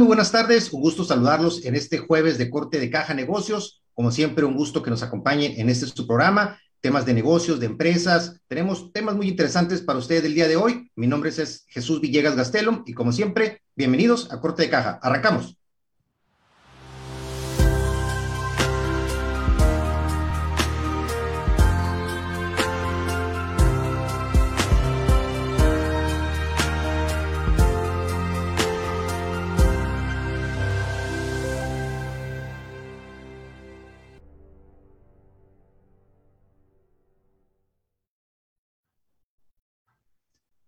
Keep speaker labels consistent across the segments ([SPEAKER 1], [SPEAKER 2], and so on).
[SPEAKER 1] Muy buenas tardes. Un gusto saludarlos en este jueves de corte de caja negocios. Como siempre, un gusto que nos acompañe en este su programa, temas de negocios, de empresas. Tenemos temas muy interesantes para ustedes el día de hoy. Mi nombre es Jesús Villegas Gastelum y como siempre, bienvenidos a corte de caja. Arrancamos.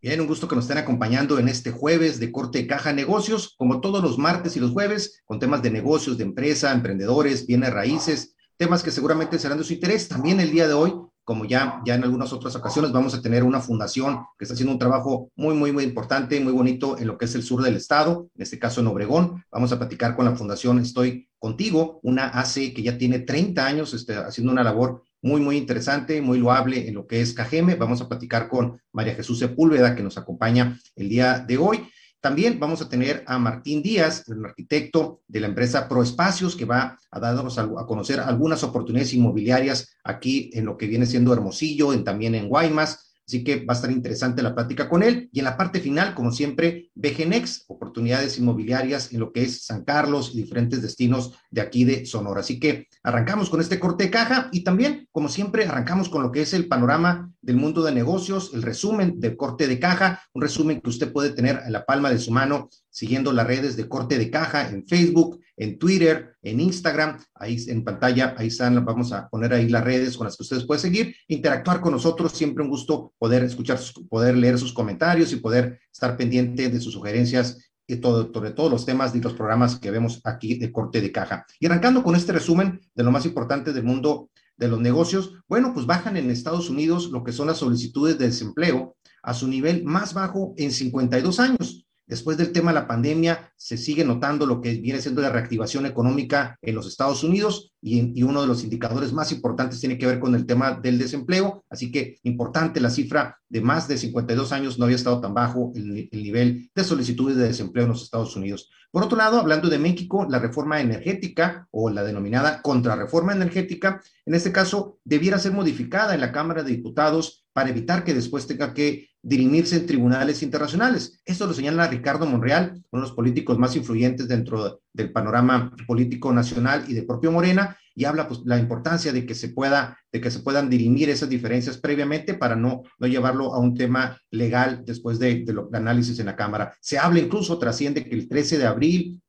[SPEAKER 1] Bien, un gusto que nos estén acompañando en este jueves de corte de caja negocios, como todos los martes y los jueves, con temas de negocios, de empresa, emprendedores, bienes raíces, temas que seguramente serán de su interés. También el día de hoy, como ya, ya en algunas otras ocasiones, vamos a tener una fundación que está haciendo un trabajo muy, muy, muy importante, muy bonito en lo que es el sur del estado, en este caso en Obregón. Vamos a platicar con la fundación Estoy Contigo, una AC que ya tiene 30 años este, haciendo una labor muy, muy interesante, muy loable en lo que es Cajeme. Vamos a platicar con María Jesús Sepúlveda, que nos acompaña el día de hoy. También vamos a tener a Martín Díaz, el arquitecto de la empresa Proespacios, que va a darnos a, conocer algunas oportunidades inmobiliarias aquí en lo que viene siendo Hermosillo, en, también en Guaymas, Así que va a estar interesante la plática con él. Y en la parte final, como siempre, BGNex, oportunidades inmobiliarias en lo que es San Carlos y diferentes destinos de aquí de Sonora. Así que arrancamos con este corte de caja y también, como siempre, arrancamos con lo que es el panorama del mundo de negocios, el resumen del corte de caja, un resumen que usted puede tener a la palma de su mano siguiendo las redes de corte de caja en Facebook, en Twitter, en Instagram, ahí en pantalla, ahí están, vamos a poner ahí las redes con las que ustedes pueden seguir, interactuar con nosotros, siempre un gusto poder escuchar, poder leer sus comentarios y poder estar pendiente de sus sugerencias y todo, sobre todos los temas y los programas que vemos aquí de corte de caja. Y arrancando con este resumen de lo más importante del mundo de los negocios, bueno, pues bajan en Estados Unidos lo que son las solicitudes de desempleo a su nivel más bajo en 52 años. Después del tema de la pandemia, se sigue notando lo que viene siendo la reactivación económica en los Estados Unidos y, uno de los indicadores más importantes tiene que ver con el tema del desempleo. Así que importante la cifra de más de 52 años no había estado tan bajo el, el nivel de solicitudes de desempleo en los Estados Unidos. Por otro lado, hablando de México, la reforma energética o la denominada contrarreforma energética, en este caso, debiera ser modificada en la Cámara de Diputados para evitar que después tenga que dirimirse en tribunales internacionales. Esto lo señala Ricardo Monreal, uno de los políticos más influyentes dentro del panorama político nacional y de propio Morena, y habla pues la importancia de que se pueda, de que se puedan dirimir esas diferencias previamente para no, no llevarlo a un tema legal después de, de análisis en la Cámara. Se habla incluso, trasciende que el 13 de abril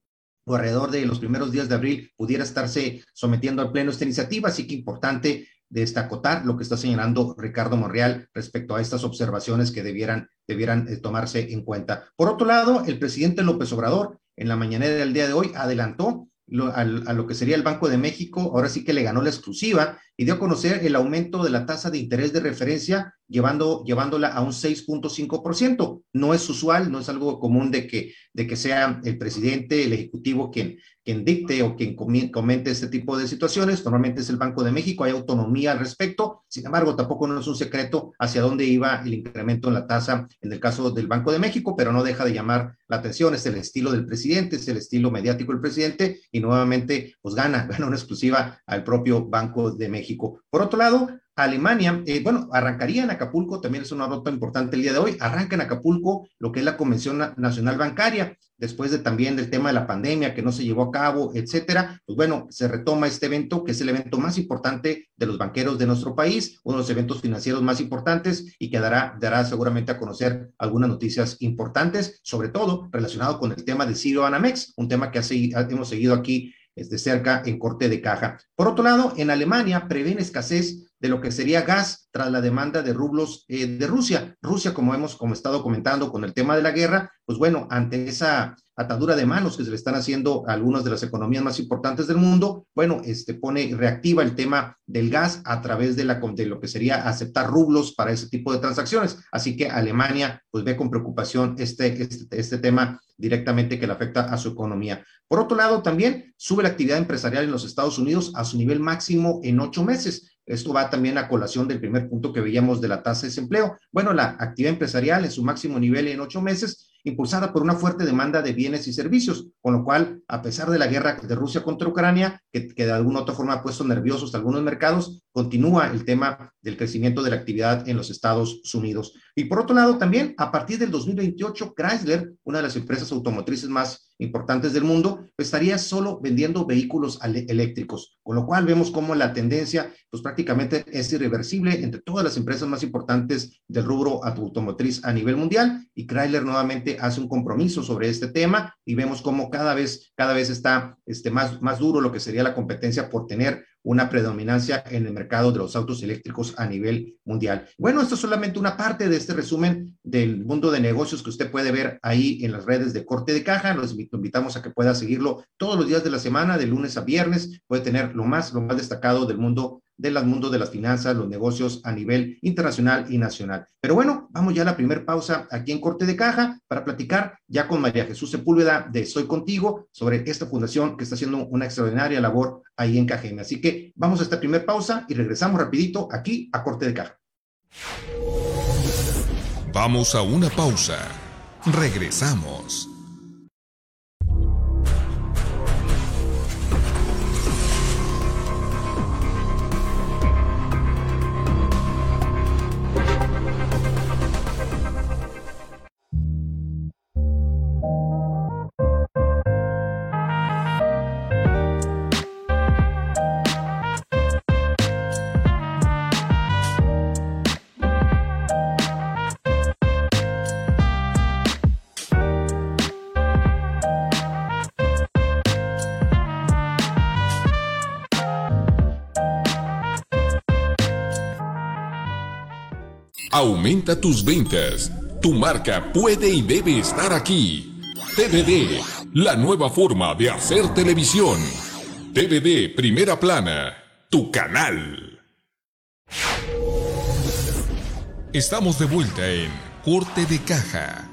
[SPEAKER 1] o alrededor de los primeros días de abril pudiera estarse sometiendo al pleno esta iniciativa, así que importante destacotar lo que está señalando Ricardo Monreal respecto a estas observaciones que debieran, debieran eh, tomarse en cuenta. Por otro lado, el presidente López Obrador en la mañanera del día de hoy adelantó a lo que sería el Banco de México, ahora sí que le ganó la exclusiva y dio a conocer el aumento de la tasa de interés de referencia, llevando, llevándola a un 6.5%. No es usual, no es algo común de que, de que sea el presidente, el ejecutivo quien, quien dicte o quien comente este tipo de situaciones. Normalmente es el Banco de México, hay autonomía al respecto. Sin embargo, tampoco no es un secreto hacia dónde iba el incremento en la tasa en el caso del Banco de México, pero no deja de llamar la atención. Es el estilo del presidente, es el estilo mediático del presidente y nuevamente pues gana, gana una exclusiva al propio Banco de México. Por otro lado, Alemania, eh, bueno, arrancaría en Acapulco, también es una nota importante el día de hoy, arranca en Acapulco lo que es la Convención Nacional Bancaria, después de también del tema de la pandemia que no se llevó a cabo, etcétera, pues bueno, se retoma este evento, que es el evento más importante de los banqueros de nuestro país, uno de los eventos financieros más importantes y que dará, dará seguramente a conocer algunas noticias importantes, sobre todo relacionado con el tema de Sirio Anamex, un tema que hemos seguido aquí de cerca en corte de caja. Por otro lado, en Alemania prevén escasez de lo que sería gas tras la demanda de rublos eh, de Rusia. Rusia, como hemos como estado comentando con el tema de la guerra, pues bueno, ante esa atadura de manos que se le están haciendo a algunas de las economías más importantes del mundo, bueno, este pone, reactiva el tema del gas a través de, la, de lo que sería aceptar rublos para ese tipo de transacciones. Así que Alemania, pues ve con preocupación este, este, este tema directamente que le afecta a su economía. Por otro lado, también sube la actividad empresarial en los Estados Unidos a su nivel máximo en ocho meses. Esto va también a colación del primer punto que veíamos de la tasa de desempleo. Bueno, la actividad empresarial en su máximo nivel en ocho meses impulsada por una fuerte demanda de bienes y servicios, con lo cual, a pesar de la guerra de Rusia contra Ucrania, que, de alguna otra forma ha puesto nerviosos a algunos mercados, continúa el tema del crecimiento de la actividad en los Estados Unidos. Y por otro lado, también a partir del 2028, Chrysler, una de las empresas automotrices más importantes del mundo, estaría solo vendiendo vehículos eléctricos, con lo cual vemos cómo la tendencia, pues prácticamente es irreversible entre todas las empresas más importantes del rubro automotriz a nivel mundial, y Chrysler nuevamente hace un compromiso sobre este tema y vemos cómo cada vez, cada vez está este, más, más duro lo que sería la competencia por tener una predominancia en el mercado de los autos eléctricos a nivel mundial. Bueno, esto es solamente una parte de este resumen del mundo de negocios que usted puede ver ahí en las redes de corte de caja. Los invitamos a que pueda seguirlo todos los días de la semana, de lunes a viernes. Puede tener lo más, lo más destacado del mundo del mundo de las finanzas, los negocios a nivel internacional y nacional. Pero bueno, vamos ya a la primera pausa aquí en Corte de Caja para platicar ya con María Jesús Sepúlveda de Estoy Contigo sobre esta fundación que está haciendo una extraordinaria labor ahí en Cajeme. Así que vamos a esta primera pausa y regresamos rapidito aquí a Corte de Caja.
[SPEAKER 2] Vamos a una pausa. Regresamos. Tus ventas. Tu marca puede y debe estar aquí. TVD, la nueva forma de hacer televisión. TVD Primera Plana, tu canal. Estamos de vuelta en Corte de Caja.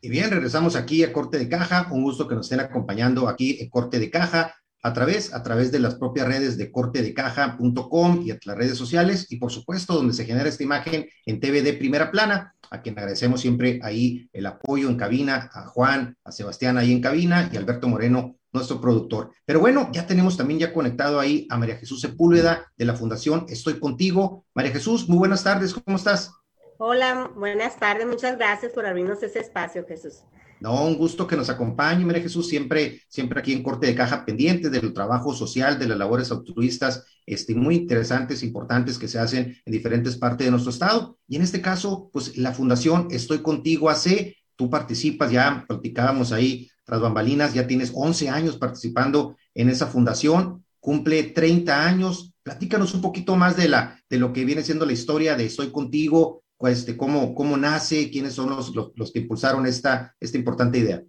[SPEAKER 1] Y bien, regresamos aquí a Corte de Caja. Un gusto que nos estén acompañando aquí en Corte de Caja a través, a través de las propias redes de cortedecaja.com y las redes sociales y por supuesto donde se genera esta imagen en TVD Primera Plana, a quien agradecemos siempre ahí el apoyo en cabina, a Juan, a Sebastián ahí en cabina y Alberto Moreno, nuestro productor. Pero bueno, ya tenemos también ya conectado ahí a María Jesús Sepúlveda de la Fundación Estoy Contigo. María Jesús, muy buenas tardes, ¿cómo estás?
[SPEAKER 3] Hola, buenas tardes, muchas gracias por abrirnos ese espacio, Jesús.
[SPEAKER 1] No, un gusto que nos acompañe, María Jesús, siempre, siempre aquí en Corte de Caja, pendiente del trabajo social, de las labores altruistas, este, muy interesantes, importantes que se hacen en diferentes partes de nuestro estado. Y en este caso, pues la Fundación Estoy Contigo AC, tú participas, ya platicábamos ahí tras bambalinas, ya tienes 11 años participando en esa fundación, cumple 30 años. Platícanos un poquito más de, la, de lo que viene siendo la historia de Estoy Contigo, este, cómo, cómo nace, quiénes son los, los, que impulsaron esta, esta importante idea.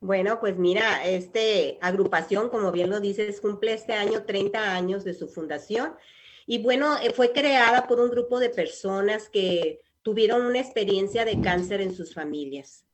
[SPEAKER 3] Bueno, pues mira, este agrupación, como bien lo dices, cumple este año 30 años de su fundación. Y bueno, eh, fue creada por un grupo de personas que tuvieron una experiencia de cáncer en sus familias.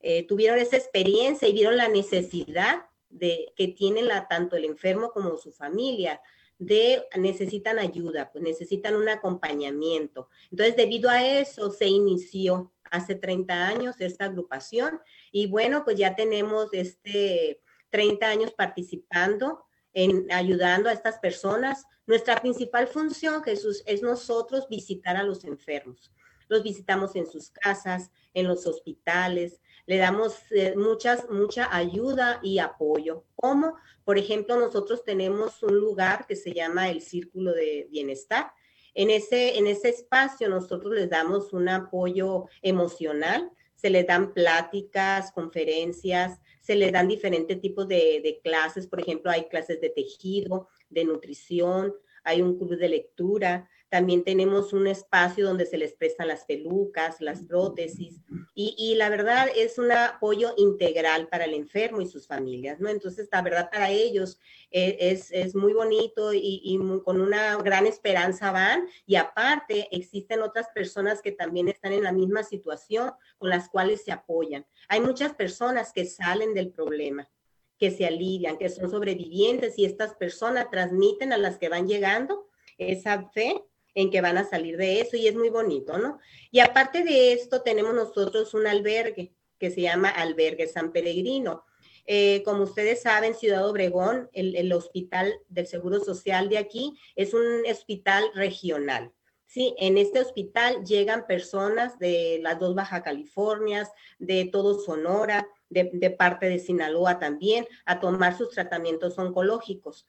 [SPEAKER 3] Eh, tuvieron esa experiencia y vieron la necesidad de, que tienen la, tanto el enfermo como su familia de necesitan ayuda, pues necesitan un acompañamiento. Entonces, debido a eso, se inició hace 30 años esta agrupación y bueno, pues ya tenemos este 30 años participando en ayudando a estas personas. Nuestra principal función, Jesús, es nosotros visitar a los enfermos. Los visitamos en sus casas, en los hospitales, le damos eh, muchas, mucha ayuda y apoyo. Como, por ejemplo, nosotros tenemos un lugar que se llama el Círculo de Bienestar. En ese, en ese espacio nosotros les damos un apoyo emocional, se les dan pláticas, conferencias, se les dan diferentes tipos de, de clases, por ejemplo, hay clases de tejido, de nutrición, hay un club de lectura, también tenemos un espacio donde se les prestan las pelucas, las prótesis y, la verdad es un apoyo integral para el enfermo y sus familias, ¿no? Entonces, la verdad para ellos eh, es, muy bonito y, con una gran esperanza van y aparte existen otras personas que también están en la misma situación con las cuales se apoyan. Hay muchas personas que salen del problema que se alivian, que son sobrevivientes y estas personas transmiten a las que van llegando esa fe en que van a salir de eso y es muy bonito, ¿no? Y aparte de esto, tenemos nosotros un albergue que se llama Albergue San Peregrino. Eh, como ustedes saben, Ciudad Obregón, el, hospital del Seguro Social de aquí, es un hospital regional. Sí, en este hospital llegan personas de las dos Baja Californias, de todo Sonora, de, parte de Sinaloa también, a tomar sus tratamientos oncológicos.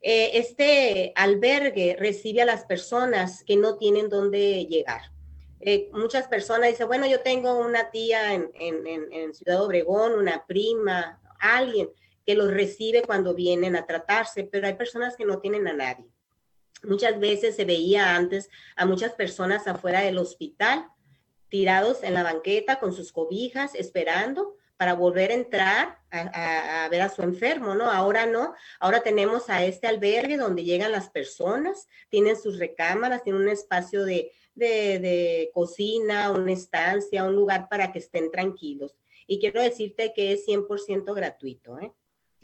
[SPEAKER 3] Eh, este albergue recibe a las personas que no tienen dónde llegar. Eh, muchas personas dicen, bueno, yo tengo una tía en, en, Ciudad Obregón, una prima, alguien que los recibe cuando vienen a tratarse, pero hay personas que no tienen a nadie. Muchas veces se veía antes a muchas personas afuera del hospital, tirados en la banqueta con sus cobijas, esperando para volver a entrar a, ver a su enfermo, ¿no? Ahora no, ahora tenemos a este albergue donde llegan las personas, tienen sus recámaras, tienen un espacio de, de, cocina, una estancia, un lugar para que estén tranquilos. Y quiero decirte que es 100% gratuito. ¿eh?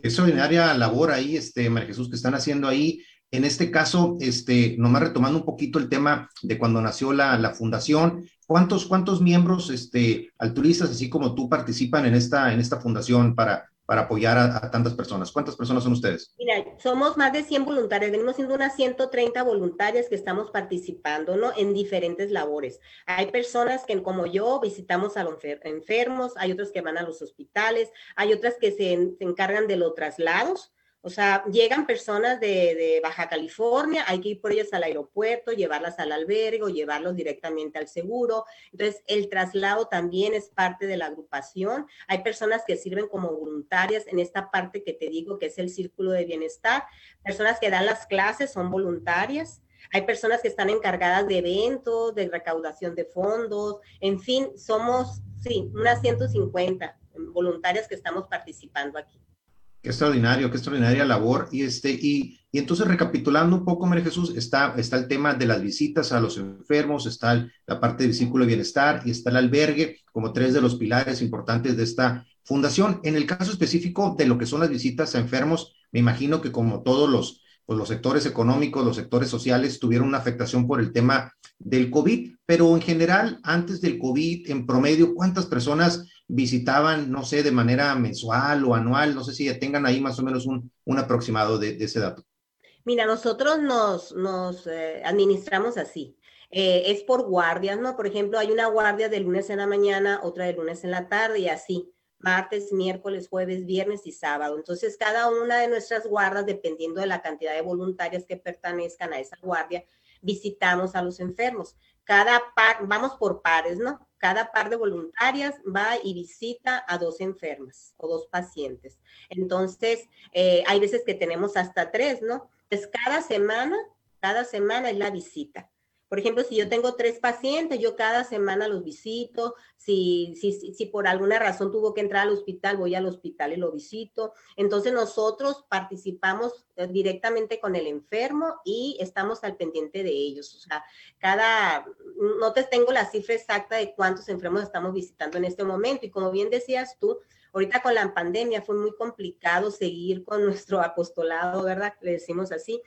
[SPEAKER 1] Extraordinaria labor ahí, este, María Jesús, que están haciendo ahí. En este caso, este, nomás retomando un poquito el tema de cuando nació la, la fundación, ¿cuántos, cuántos miembros este, altruistas, así como tú, participan en esta, en esta fundación para, para apoyar a, tantas personas. ¿Cuántas personas son ustedes?
[SPEAKER 3] Mira, somos más de 100 voluntarios, venimos siendo unas 130 voluntarias que estamos participando, ¿no? En diferentes labores. Hay personas que, como yo, visitamos a los enfermos, hay otros que van a los hospitales, hay otras que se, se encargan de los traslados, o sea, llegan personas de, Baja California, hay que ir por ellas al aeropuerto, llevarlas al albergue o llevarlos directamente al seguro. Entonces, el traslado también es parte de la agrupación. Hay personas que sirven como voluntarias en esta parte que te digo que es el círculo de bienestar. Personas que dan las clases son voluntarias. Hay personas que están encargadas de eventos, de recaudación de fondos. En fin, somos, sí, unas 150 voluntarias que estamos participando aquí.
[SPEAKER 1] Qué extraordinario, qué extraordinaria labor. Y, este, y, y entonces, recapitulando un poco, María Jesús, está, está el tema de las visitas a los enfermos, está la parte del círculo de bienestar y está el albergue como tres de los pilares importantes de esta fundación. En el caso específico de lo que son las visitas a enfermos, me imagino que como todos los, pues los sectores económicos, los sectores sociales tuvieron una afectación por el tema del COVID, pero en general, antes del COVID, en promedio, ¿cuántas personas visitaban, no sé, de manera mensual o anual? No sé si tengan ahí más o menos un, un aproximado de, ese dato.
[SPEAKER 3] Mira, nosotros nos, nos eh, administramos así. Eh, es por guardias, ¿no? Por ejemplo, hay una guardia de lunes en la mañana, otra de lunes en la tarde y así martes, miércoles, jueves, viernes y sábado. Entonces, cada una de nuestras guardas, dependiendo de la cantidad de voluntarias que pertenezcan a esa guardia, visitamos a los enfermos. Cada par, vamos por pares, ¿no? Cada par de voluntarias va y visita a dos enfermas o dos pacientes. Entonces, eh, hay veces que tenemos hasta tres, ¿no? Entonces, cada semana, cada semana es la visita. Por ejemplo, si yo tengo tres pacientes, yo cada semana los visito. Si, si, si, por alguna razón tuvo que entrar al hospital, voy al hospital y lo visito. Entonces nosotros participamos eh, directamente con el enfermo y estamos al pendiente de ellos. O sea, cada, no te tengo la cifra exacta de cuántos enfermos estamos visitando en este momento. Y como bien decías tú, ahorita con la pandemia fue muy complicado seguir con nuestro apostolado, ¿verdad? Le decimos así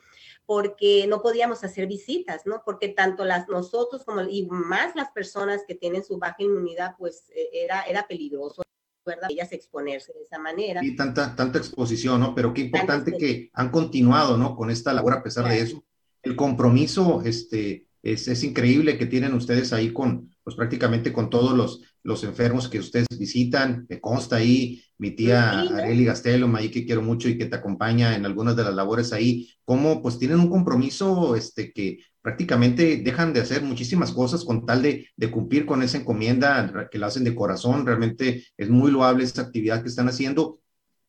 [SPEAKER 3] porque no podíamos hacer visitas, ¿no? Porque tanto las nosotros como y más las personas que tienen su baja inmunidad, pues e, era, era peligroso. ¿verdad? Ellas exponerse de esa manera.
[SPEAKER 1] Y tanta, tanta exposición, ¿no? Pero qué importante que han continuado, ¿no? Con esta labor a pesar de eso. El compromiso, este, es, es, increíble que tienen ustedes ahí con, pues prácticamente con todos los, los enfermos que ustedes visitan. Me consta ahí mi tía Areli Gastelum, ahí que quiero mucho y que te acompaña en algunas de las labores ahí, cómo pues tienen un compromiso este, que prácticamente dejan de hacer muchísimas cosas con tal de, de cumplir con esa encomienda que la hacen de corazón. Realmente es muy loable esa actividad que están haciendo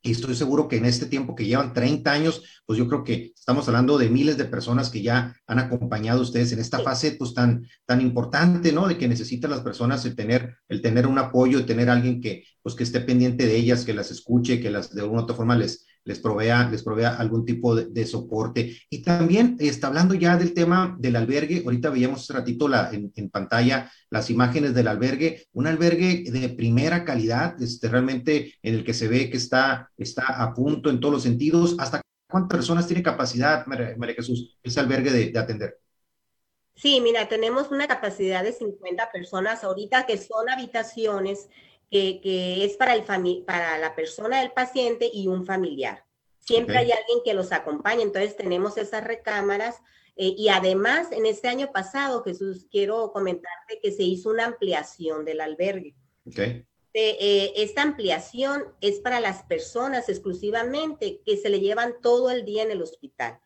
[SPEAKER 1] y estoy seguro que en este tiempo que llevan 30 años, pues yo creo que estamos hablando de miles de personas que ya han acompañado a ustedes en esta fase pues tan, tan importante, ¿no? De que necesitan las personas el tener, el tener un apoyo, tener alguien que, pues que esté pendiente de ellas, que las escuche, que las de alguna otra forma les, les provea, les provea algún tipo de, soporte. Y también está hablando ya del tema del albergue, ahorita veíamos hace ratito la, en, pantalla las imágenes del albergue, un albergue de primera calidad, este, realmente en el que se ve que está, está a punto en todos los sentidos. ¿Hasta cuántas personas tiene capacidad, María, Jesús, ese albergue de, atender?
[SPEAKER 3] Sí, mira, tenemos una capacidad de 50 personas ahorita que son habitaciones que, que es para, el para la persona del paciente y un familiar. Siempre hay alguien que los acompañe, entonces tenemos esas recámaras eh, y además en este año pasado, Jesús, quiero comentarte que se hizo una ampliación del albergue. Okay. Eh, esta ampliación es para las personas exclusivamente que se le llevan todo el día en el hospital.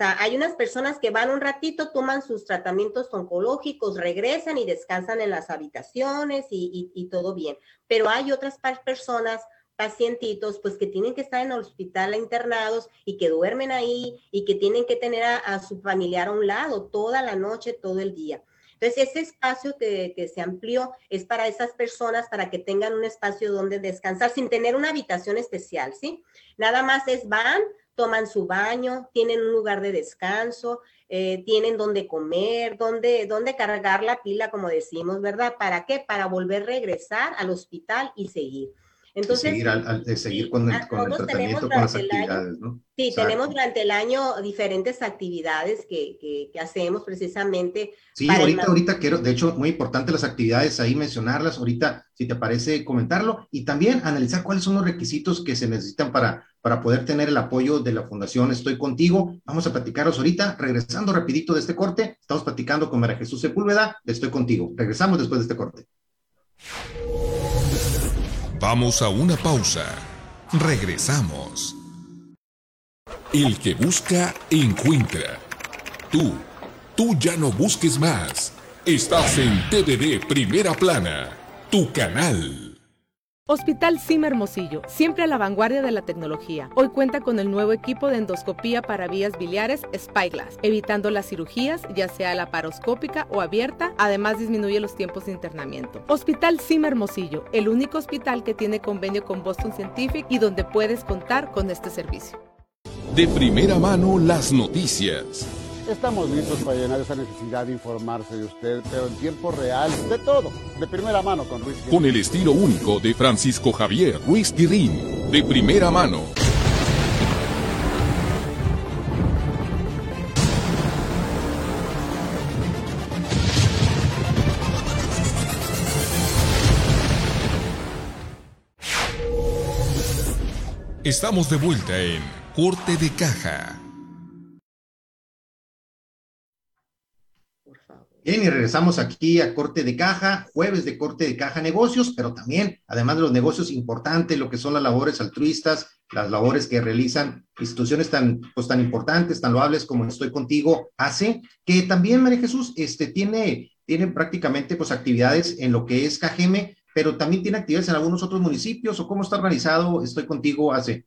[SPEAKER 3] Sea, hay unas personas que van un ratito, toman sus tratamientos oncológicos, regresan y descansan en las habitaciones y, todo bien. Pero hay otras personas, pacientitos, pues que tienen que estar en el hospital internados y que duermen ahí y que tienen que tener a, su familiar a un lado toda la noche, todo el día. Entonces, ese espacio que, se amplió es para esas personas, para que tengan un espacio donde descansar sin tener una habitación especial, ¿sí? Nada más es van, toman su baño, tienen un lugar de descanso, eh, tienen donde comer, donde, donde cargar la pila, como decimos, ¿verdad? ¿Para qué? Para volver a regresar al hospital y seguir.
[SPEAKER 1] Entonces, seguir, al, seguir con, el, con el tratamiento, con las actividades, ¿no?
[SPEAKER 3] Sí, tenemos durante el año diferentes actividades que, que, que hacemos precisamente.
[SPEAKER 1] Sí, ahorita, ahorita quiero, de hecho, muy importante las actividades ahí mencionarlas, ahorita, si te parece comentarlo, y también analizar cuáles son los requisitos que se necesitan para, para poder tener el apoyo de la Fundación Estoy Contigo. Vamos a platicaros ahorita, regresando rapidito de este corte, estamos platicando con María Jesús Sepúlveda Estoy Contigo. Regresamos después de este corte.
[SPEAKER 2] Vamos a una pausa. Regresamos. El que busca, encuentra. Tú, tú ya no busques más. Estás en TDD Primera Plana, tu canal.
[SPEAKER 4] Hospital Sim Hermosillo, siempre a la vanguardia de la tecnología. Hoy cuenta con el nuevo equipo de endoscopía para vías biliares Spyglass, evitando las cirugías, ya sea laparoscópica o abierta, además disminuye los tiempos de internamiento. Hospital Sim Hermosillo, el único hospital que tiene convenio con Boston Scientific y donde puedes contar con este servicio.
[SPEAKER 2] De primera mano las noticias.
[SPEAKER 5] Estamos listos para llenar esa necesidad de informarse de usted, pero en tiempo real, de todo, de primera mano con Ruiz
[SPEAKER 2] Con el estilo único de Francisco Javier Ruiz Guirín, de primera mano. Estamos de vuelta en Corte de Caja.
[SPEAKER 1] Bien, y regresamos aquí a corte de caja, jueves de corte de caja negocios, pero también, además de los negocios importantes, lo que son las labores altruistas, las labores que realizan instituciones tan, pues, tan importantes, tan loables como Estoy Contigo hace, que también María Jesús este, tiene, prácticamente pues, actividades en lo que es Cajeme, pero también tiene actividades en algunos otros municipios, o cómo está organizado Estoy Contigo hace.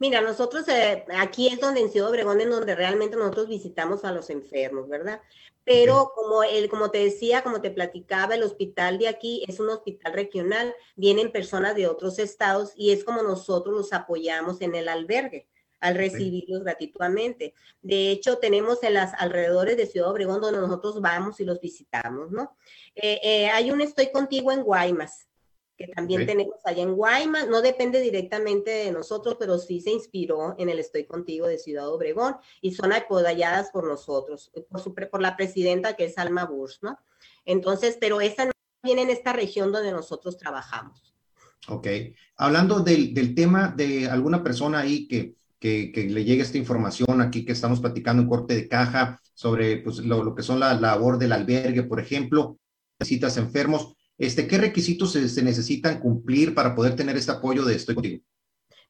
[SPEAKER 3] Mira, nosotros eh, aquí es donde en Ciudad Obregón, en donde realmente nosotros visitamos a los enfermos, ¿verdad? pero como, el, como te decía, como te platicaba, el hospital de aquí es un hospital regional, vienen personas de otros estados y es como nosotros los apoyamos en el albergue al recibirlos gratuitamente. De hecho, tenemos en las alrededores de Ciudad Obregón donde nosotros vamos y los visitamos, ¿no? Eh, eh, hay un Estoy Contigo en Guaymas, que también tenemos allá en Guaymas, no depende directamente de nosotros, pero sí se inspiró en el Estoy Contigo de Ciudad Obregón y son apoyadas por nosotros, por, su, por la presidenta que es Alma Bush, ¿no? Entonces, pero esa no viene en esta región donde nosotros trabajamos.
[SPEAKER 1] Ok. Hablando del, del tema de alguna persona ahí que, que, que, le llegue esta información aquí que estamos platicando en corte de caja sobre pues, lo, lo que son la, la labor del albergue, por ejemplo, visitas enfermos, este, ¿Qué requisitos se, necesitan cumplir para poder tener este apoyo de Estoy Contigo?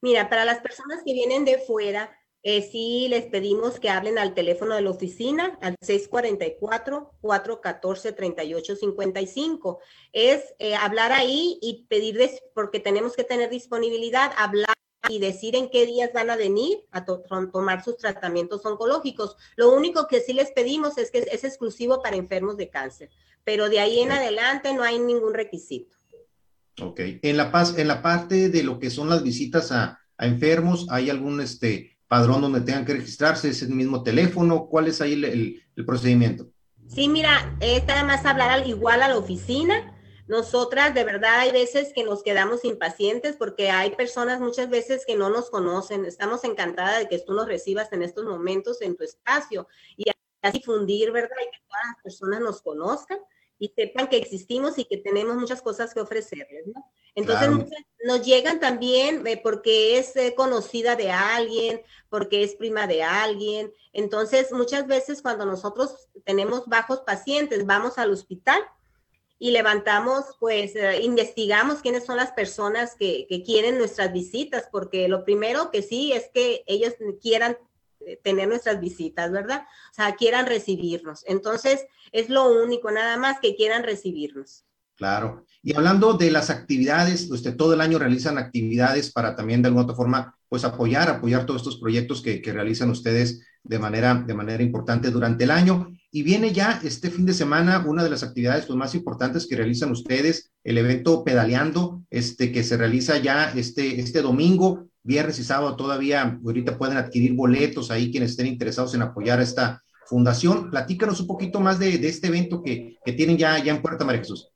[SPEAKER 3] Mira, para las personas que vienen de fuera, eh, sí les pedimos que hablen al teléfono de la oficina, al 644-414-3855. Es eh, hablar ahí y pedirles, porque tenemos que tener disponibilidad, hablar y decir en qué días van a venir a tomar sus tratamientos oncológicos. Lo único que sí les pedimos es que es exclusivo para enfermos de cáncer pero de ahí en adelante no hay ningún requisito.
[SPEAKER 1] Ok. En la, paz, en la parte de lo que son las visitas a, enfermos, ¿hay algún este, padrón donde tengan que registrarse? ¿Es el mismo teléfono? ¿Cuál es ahí el, procedimiento?
[SPEAKER 3] Sí, mira, es nada más hablar igual a la oficina. Nosotras, de verdad, hay veces que nos quedamos impacientes porque hay personas muchas veces que no nos conocen. Estamos encantadas de que tú nos recibas en estos momentos en tu espacio. Y así fundir, ¿verdad? Y que todas las personas nos conozcan y sepan que existimos y que tenemos muchas cosas que ofrecerles, ¿no? Entonces nos llegan también eh, porque es eh, conocida de alguien, porque es prima de alguien. Entonces muchas veces cuando nosotros tenemos bajos pacientes, vamos al hospital y levantamos, pues eh, investigamos quiénes son las personas que, quieren nuestras visitas, porque lo primero que sí es que ellos quieran tener nuestras visitas, ¿verdad? O sea, quieran recibirnos. Entonces, es lo único, nada más que quieran recibirnos.
[SPEAKER 1] Claro. Y hablando de las actividades, usted todo el año realizan actividades para también de alguna otra forma, pues apoyar, apoyar todos estos proyectos que, que realizan ustedes de manera, de manera importante durante el año. Y viene ya este fin de semana una de las actividades pues, más importantes que realizan ustedes, el evento Pedaleando, este, que se realiza ya este, este domingo, viernes y sábado todavía, ahorita pueden adquirir boletos ahí quienes estén interesados en apoyar a esta fundación. Platícanos un poquito más de, este evento que, que tienen ya, ya en Puerta María Jesús.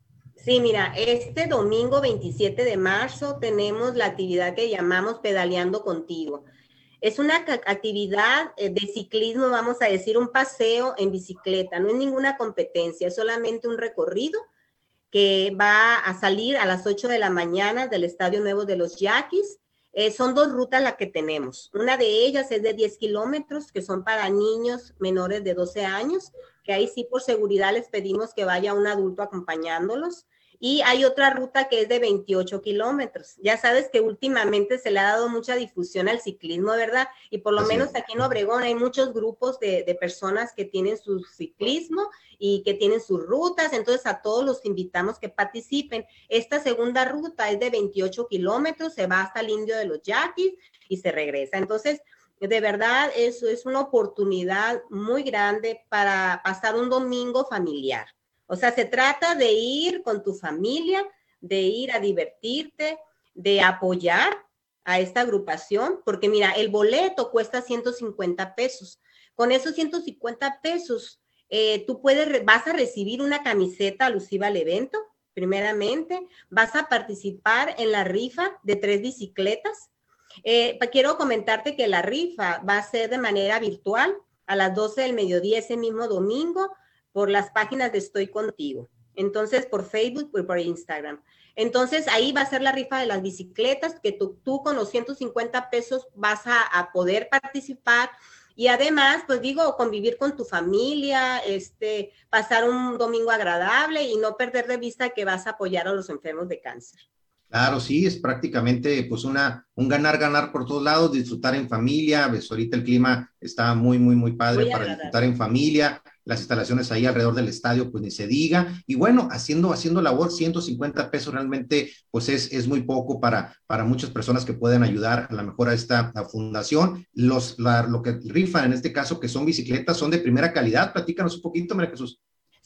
[SPEAKER 3] Sí, mira, este domingo 27 de marzo tenemos la actividad que llamamos Pedaleando contigo. Es una actividad eh, de ciclismo, vamos a decir, un paseo en bicicleta. No es ninguna competencia, es solamente un recorrido que va a salir a las 8 de la mañana del Estadio Nuevo de los Yaquis. Eh, son dos rutas las que tenemos. Una de ellas es de 10 kilómetros, que son para niños menores de 12 años, que ahí sí por seguridad les pedimos que vaya un adulto acompañándolos. Y hay otra ruta que es de 28 kilómetros. Ya sabes que últimamente se le ha dado mucha difusión al ciclismo, ¿verdad? Y por lo menos aquí en Obregón hay muchos grupos de, de, personas que tienen su ciclismo y que tienen sus rutas. Entonces a todos los invitamos que participen. Esta segunda ruta es de 28 kilómetros, se va hasta el Indio de los Yaquis y se regresa. Entonces, de verdad, eso es una oportunidad muy grande para pasar un domingo familiar. O sea, se trata de ir con tu familia, de ir a divertirte, de apoyar a esta agrupación, porque mira, el boleto cuesta 150 pesos. Con esos 150 pesos, eh, tú puedes, vas a recibir una camiseta alusiva al evento, primeramente, vas a participar en la rifa de tres bicicletas. Eh, quiero comentarte que la rifa va a ser de manera virtual a las 12 del mediodía ese mismo domingo por las páginas de Estoy Contigo. Entonces, por Facebook y por Instagram. Entonces, ahí va a ser la rifa de las bicicletas, que tú, tú con los 150 pesos vas a, poder participar. Y además, pues digo, convivir con tu familia, este, pasar un domingo agradable y no perder de vista que vas a apoyar a los enfermos de cáncer.
[SPEAKER 1] Claro, sí, es prácticamente pues una, un ganar-ganar por todos lados, disfrutar en familia, ahorita el clima está muy, muy, muy padre para disfrutar en familia, las instalaciones ahí alrededor del estadio, pues ni se diga. Y bueno, haciendo, haciendo labor, 150 pesos realmente, pues es, es muy poco para, para muchas personas que pueden ayudar a la mejor a esta fundación. Los, lo que rifan en este caso, que son bicicletas, son de primera calidad. Platícanos un poquito, María Jesús.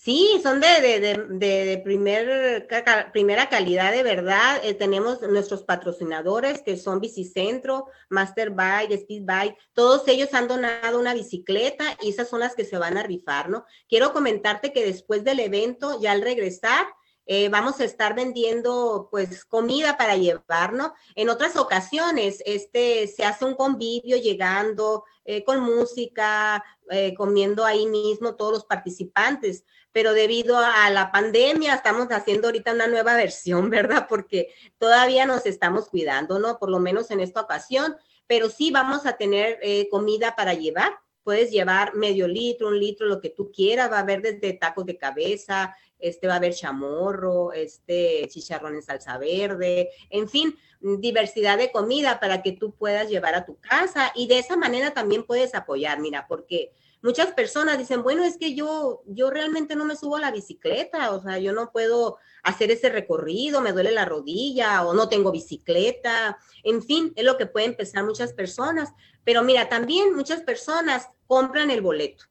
[SPEAKER 3] Sí, son de, de, de, de primer, primera calidad, de verdad. Eh, tenemos nuestros patrocinadores que son Bicicentro, Master Bike, Speed Bike. Todos ellos han donado una bicicleta y esas son las que se van a rifar, ¿no? Quiero comentarte que después del evento, ya al regresar, eh, vamos a estar vendiendo pues comida para llevar, ¿no? En otras ocasiones, este, se hace un convivio llegando eh, con música, eh, comiendo ahí mismo todos los participantes, pero debido a la pandemia estamos haciendo ahorita una nueva versión, ¿verdad? Porque todavía nos estamos cuidando, ¿no? Por lo menos en esta ocasión, pero sí vamos a tener comida para llevar puedes llevar medio litro, un litro, lo que tú quieras, va a haber desde tacos de cabeza, este va a haber chamorro, este chicharrón en salsa verde, en fin, diversidad de comida para que tú puedas llevar a tu casa y de esa manera también puedes apoyar, mira, porque muchas personas dicen, bueno, es que yo, yo realmente no me subo a la bicicleta, o sea, yo no puedo hacer ese recorrido, me duele la rodilla o no tengo bicicleta, en fin, es lo que pueden pensar muchas personas, pero mira, también muchas personas compran el boleto.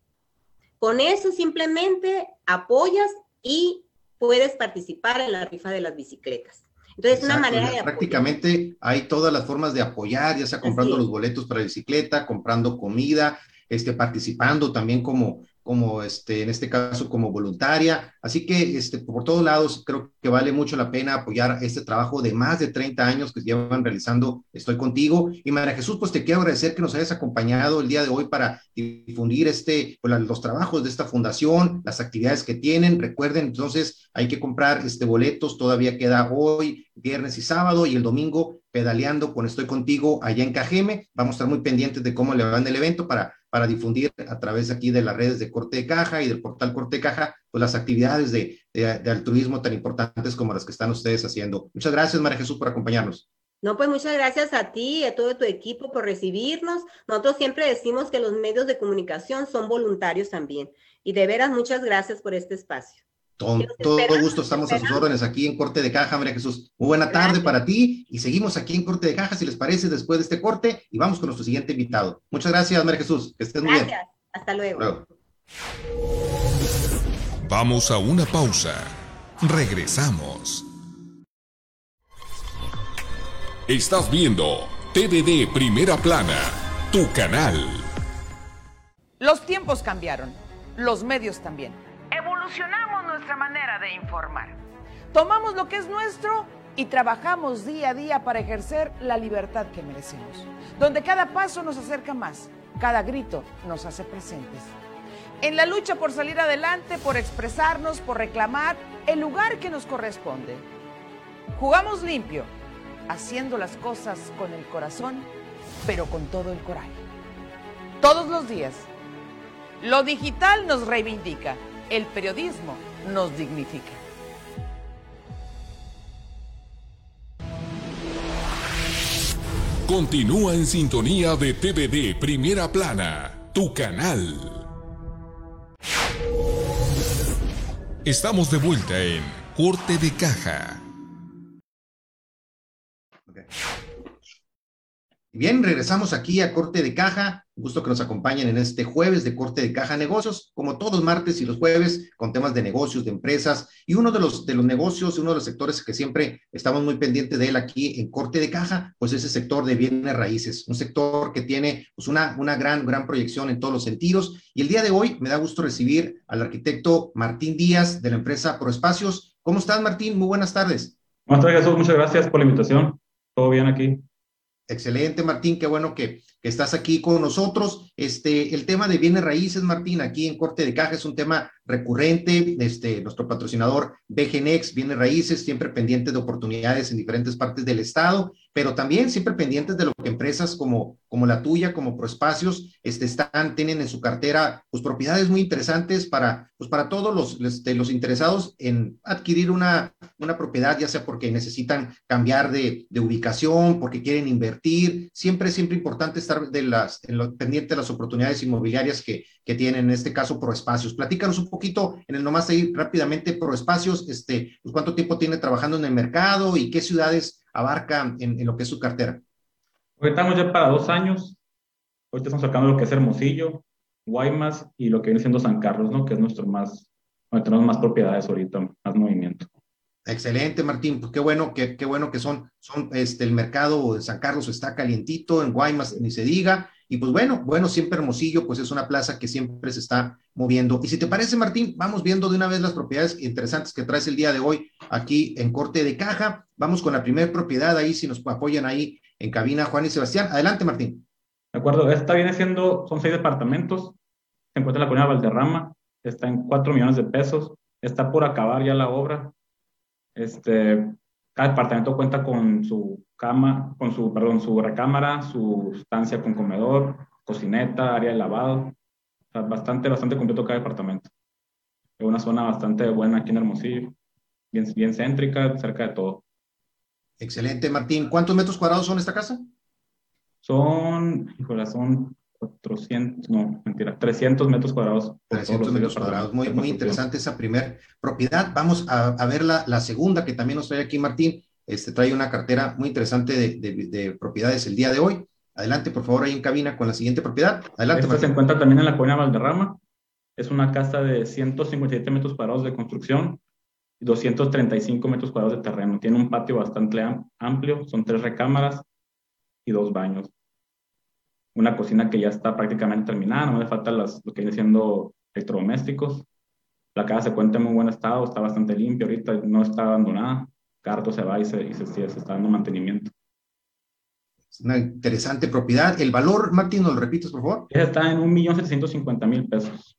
[SPEAKER 3] Con eso simplemente apoyas y puedes participar en la rifa de las bicicletas. Entonces, una manera de
[SPEAKER 1] Prácticamente hay todas las formas de apoyar, ya sea comprando los boletos para bicicleta, comprando comida, este, participando también como, como este, en este caso como voluntaria. Así que este, por todos lados creo que vale mucho la pena apoyar este trabajo de más de 30 años que llevan realizando Estoy Contigo. Y María Jesús, pues te quiero agradecer que nos hayas acompañado el día de hoy para difundir este, pues, los trabajos de esta fundación, las actividades que tienen. Recuerden, entonces hay que comprar este boletos, todavía queda hoy, viernes y sábado, y el domingo pedaleando con Estoy Contigo allá en Cajeme. Vamos a estar muy pendientes de cómo le van el evento para para difundir a través aquí de las redes de Corte de Caja y del portal Corte de Caja, pues las actividades de, de, altruismo tan importantes como las que están ustedes haciendo. Muchas gracias, María Jesús, por acompañarnos.
[SPEAKER 3] No, pues muchas gracias a ti y a todo tu equipo por recibirnos. Nosotros siempre decimos que los medios de comunicación son voluntarios también. Y de veras, muchas gracias por este espacio.
[SPEAKER 1] Con todo gusto estamos a sus órdenes aquí en Corte de Caja, María Jesús. Muy buena tarde para ti y seguimos aquí en Corte de Caja, si les parece, después de este corte y vamos con nuestro siguiente invitado. Muchas gracias, María Jesús. Que estés muy bien. Gracias.
[SPEAKER 3] Hasta luego.
[SPEAKER 2] Vamos a una pausa. Regresamos. Estás viendo TVD Primera Plana, tu canal.
[SPEAKER 6] Los tiempos cambiaron, los medios también.
[SPEAKER 7] Evolucionamos nuestra manera de informar.
[SPEAKER 6] Tomamos lo que es nuestro y trabajamos día a día para ejercer la libertad que merecemos, donde cada paso nos acerca más, cada grito nos hace presentes. En la lucha por salir adelante, por expresarnos, por reclamar el lugar que nos corresponde. Jugamos limpio, haciendo las cosas con el corazón, pero con todo el coraje. Todos los días. Lo digital nos reivindica el periodismo nos dignifica.
[SPEAKER 2] Continúa en sintonía de TVD Primera Plana, tu canal. Estamos de vuelta en Corte de Caja.
[SPEAKER 1] Bien, regresamos aquí a Corte de Caja. Un gusto que nos acompañen en este jueves de Corte de Caja Negocios, como todos martes y los jueves, con temas de negocios, de empresas. Y uno de los, de los negocios, uno de los sectores que siempre estamos muy pendientes de él aquí en Corte de Caja, pues es el sector de bienes raíces, un sector que tiene pues una, una gran, gran proyección en todos los sentidos. Y el día de hoy me da gusto recibir al arquitecto Martín Díaz de la empresa Proespacios. ¿Cómo estás, Martín? Muy buenas tardes.
[SPEAKER 8] Buenas tardes, Jesús. Muchas gracias por la invitación. ¿Todo bien aquí?
[SPEAKER 1] Excelente, Martín, qué bueno que, estás aquí con nosotros. Este, el tema de bienes raíces, Martín, aquí en Corte de Caja es un tema recurrente. Este, nuestro patrocinador BGNX, bienes raíces, siempre pendiente de oportunidades en diferentes partes del estado pero también siempre pendientes de lo que empresas como, como la tuya, como Proespacios, este, están, tienen en su cartera pues, propiedades muy interesantes para, pues, para todos los, este, los interesados en adquirir una, una propiedad, ya sea porque necesitan cambiar de, de ubicación, porque quieren invertir. Siempre, siempre importante estar de las, en lo, pendiente de las oportunidades inmobiliarias que, que tienen, en este caso, Proespacios. Platícanos un poquito, en el nomás ahí rápidamente, Proespacios, este, pues, cuánto tiempo tiene trabajando en el mercado y qué ciudades abarca en, lo que es su cartera?
[SPEAKER 8] Hoy estamos ya para dos años. Ahorita estamos sacando lo que es Hermosillo, Guaymas y lo que viene siendo San Carlos, ¿no? Que es nuestro más, donde tenemos más propiedades ahorita, más movimiento.
[SPEAKER 1] Excelente, Martín. Pues qué bueno que, qué bueno que son, son este, el mercado de San Carlos está calientito, en Guaymas ni se diga. Y pues bueno, bueno, siempre Hermosillo, pues es una plaza que siempre se está moviendo. Y si te parece, Martín, vamos viendo de una vez las propiedades interesantes que traes el día de hoy aquí en Corte de Caja. Vamos con la primera propiedad ahí, si nos apoyan ahí en cabina, Juan y Sebastián. Adelante, Martín.
[SPEAKER 8] De acuerdo, esta viene siendo, son seis departamentos, se encuentra en la colonia Valderrama, está en cuatro millones de pesos, está por acabar ya la obra. Este, cada departamento cuenta con su cama, con su, perdón, su recámara, su estancia con comedor, cocineta, área de lavado. bastante, bastante completo cada departamento. Es una zona bastante buena aquí en Hermosillo, bien, bien céntrica, cerca de todo.
[SPEAKER 1] Excelente, Martín. ¿Cuántos metros cuadrados son esta casa?
[SPEAKER 8] Son, híjole, son 400, no, mentira, 300 metros cuadrados.
[SPEAKER 1] 300 metros cuadrados. Muy, muy interesante esa primera propiedad. Vamos a, a ver la, la, segunda que también nos trae aquí Martín. Este, trae una cartera muy interesante de, propiedades el día de hoy. Adelante, por favor, ahí en cabina con la siguiente propiedad. Adelante.
[SPEAKER 8] Esta se encuentra también en la colonia Valderrama. Es una casa de 157 metros cuadrados de construcción y 235 metros cuadrados de terreno. Tiene un patio bastante amplio, son tres recámaras y dos baños. Una cocina que ya está prácticamente terminada, no le falta las, lo que viene siendo electrodomésticos. La casa se cuenta en muy buen estado, está bastante limpia ahorita, no está abandonada. Carto se va y se, y se, se está dando mantenimiento.
[SPEAKER 1] Es una interesante propiedad. ¿El valor, Martín, nos lo repites, por favor?
[SPEAKER 8] Está en 1.750.000 pesos.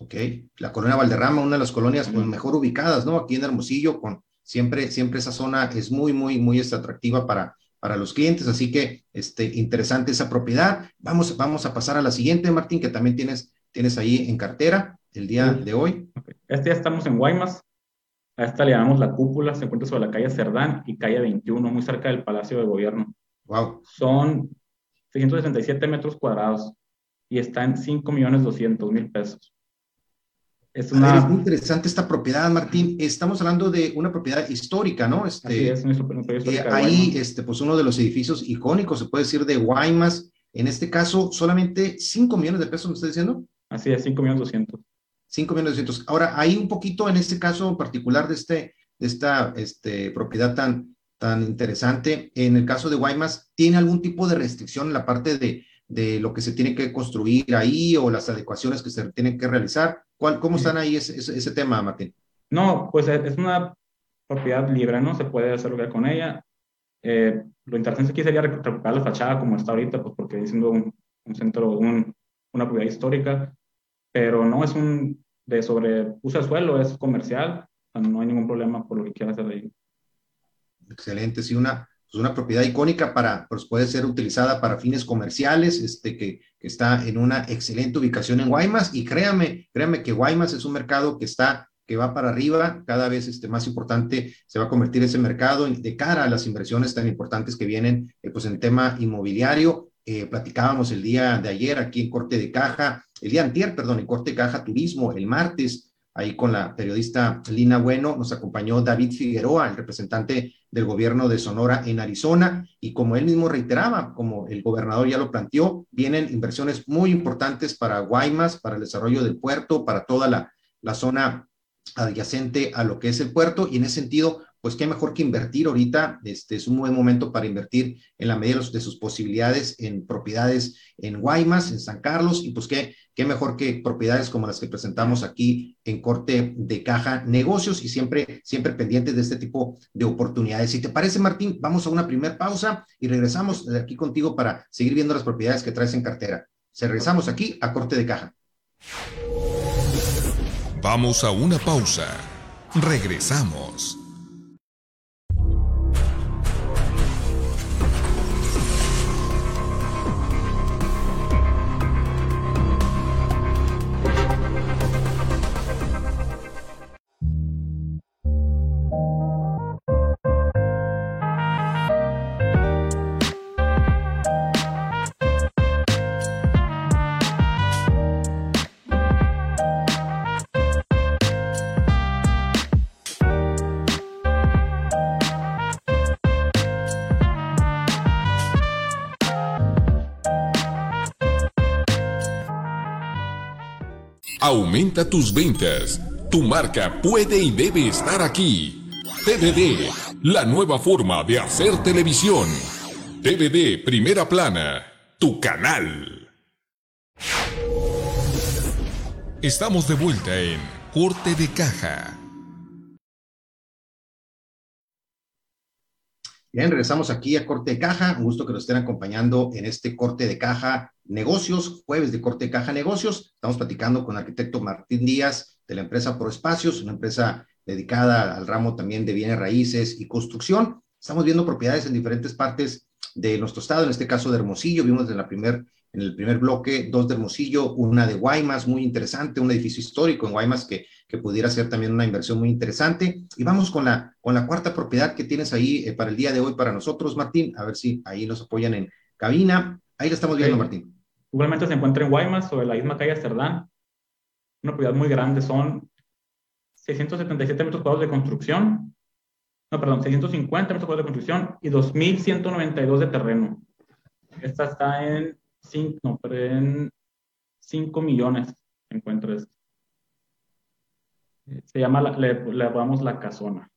[SPEAKER 1] Ok. La colonia Valderrama, una de las colonias pues, mejor ubicadas, ¿no? Aquí en Hermosillo, con siempre, siempre esa zona es muy, muy, muy atractiva para, para los clientes. Así que, este, interesante esa propiedad. Vamos, vamos a pasar a la siguiente, Martín, que también tienes, tienes ahí en cartera el día de hoy.
[SPEAKER 8] Okay. Este día estamos en Guaymas. A esta le llamamos la cúpula, se encuentra sobre la calle Cerdán y calle 21, muy cerca del Palacio de Gobierno.
[SPEAKER 1] Wow.
[SPEAKER 8] Son 667 metros cuadrados y está en 5 millones 200 mil pesos.
[SPEAKER 1] Es, una... es muy interesante esta propiedad, Martín. Estamos hablando de una propiedad histórica, ¿no? Este,
[SPEAKER 8] Así es, una propiedad histórica.
[SPEAKER 1] Eh, ahí, este, pues uno de los edificios icónicos, se puede decir, de Guaymas. En este caso, solamente 5 millones de pesos, ¿me está diciendo?
[SPEAKER 8] Así es, 5 millones 200.
[SPEAKER 1] 5 millones 200. Ahora, hay un poquito en este caso particular de, este, de esta este, propiedad tan, tan interesante. En el caso de Guaymas, ¿tiene algún tipo de restricción en la parte de, de lo que se tiene que construir ahí o las adecuaciones que se tienen que realizar? ¿Cuál, ¿Cómo están ahí ese, ese, ese, tema, Martín?
[SPEAKER 8] No, pues es una propiedad libre, ¿no? Se puede hacer lo que con ella. Eh, lo interesante aquí sería recuperar la fachada como está ahorita, pues porque es un, un centro, un, una propiedad histórica, pero no es un de sobre uso de suelo, es comercial, no hay ningún problema por lo que quiera hacer ahí.
[SPEAKER 1] Excelente, sí, una, pues una propiedad icónica para, pues puede ser utilizada para fines comerciales, este, que, que, está en una excelente ubicación en Guaymas, y créame, créame que Guaymas es un mercado que está, que va para arriba, cada vez este, más importante se va a convertir ese mercado de cara a las inversiones tan importantes que vienen, eh, pues en tema inmobiliario, eh, platicábamos el día de ayer aquí en Corte de Caja, el día antier, perdón, en Corte de Caja Turismo, el martes, ahí con la periodista Lina Bueno, nos acompañó David Figueroa, el representante del gobierno de Sonora en Arizona, y como él mismo reiteraba, como el gobernador ya lo planteó, vienen inversiones muy importantes para Guaymas, para el desarrollo del puerto, para toda la, la zona adyacente a lo que es el puerto, y en ese sentido, pues qué mejor que invertir ahorita, este es un buen momento para invertir en la medida de sus posibilidades en propiedades en Guaymas, en San Carlos, y pues qué, qué mejor que propiedades como las que presentamos aquí en Corte de Caja Negocios y siempre, siempre pendientes de este tipo de oportunidades. Si te parece, Martín, vamos a una primera pausa y regresamos aquí contigo para seguir viendo las propiedades que traes en cartera. Se regresamos aquí a Corte de Caja.
[SPEAKER 2] Vamos a una pausa. Regresamos. Tus ventas. Tu marca puede y debe estar aquí. TVD, la nueva forma de hacer televisión. TVD Primera Plana, tu canal. Estamos de vuelta en Corte de Caja.
[SPEAKER 1] Bien, regresamos aquí a Corte de Caja. Un gusto que nos estén acompañando en este Corte de Caja Negocios, jueves de Corte de Caja Negocios. Estamos platicando con el arquitecto Martín Díaz de la empresa Proespacios, una empresa dedicada al ramo también de bienes raíces y construcción. Estamos viendo propiedades en diferentes partes de nuestro estado, en este caso de Hermosillo. Vimos en, la primer, en el primer bloque dos de Hermosillo, una de Guaymas, muy interesante, un edificio histórico en Guaymas que que pudiera ser también una inversión muy interesante. Y vamos con la, con la cuarta propiedad que tienes ahí eh, para el día de hoy para nosotros, Martín. A ver si ahí nos apoyan en cabina. Ahí la estamos viendo, Martín.
[SPEAKER 8] Igualmente se encuentra en Guaymas, sobre la misma calle Cerdán. Una propiedad muy grande, son 677 metros cuadrados de construcción. No, perdón, 650 metros cuadrados de construcción y 2.192 de terreno. Esta está en 5, no, pero en 5 millones se encuentra esto. Se llama, le, le llamamos la casona.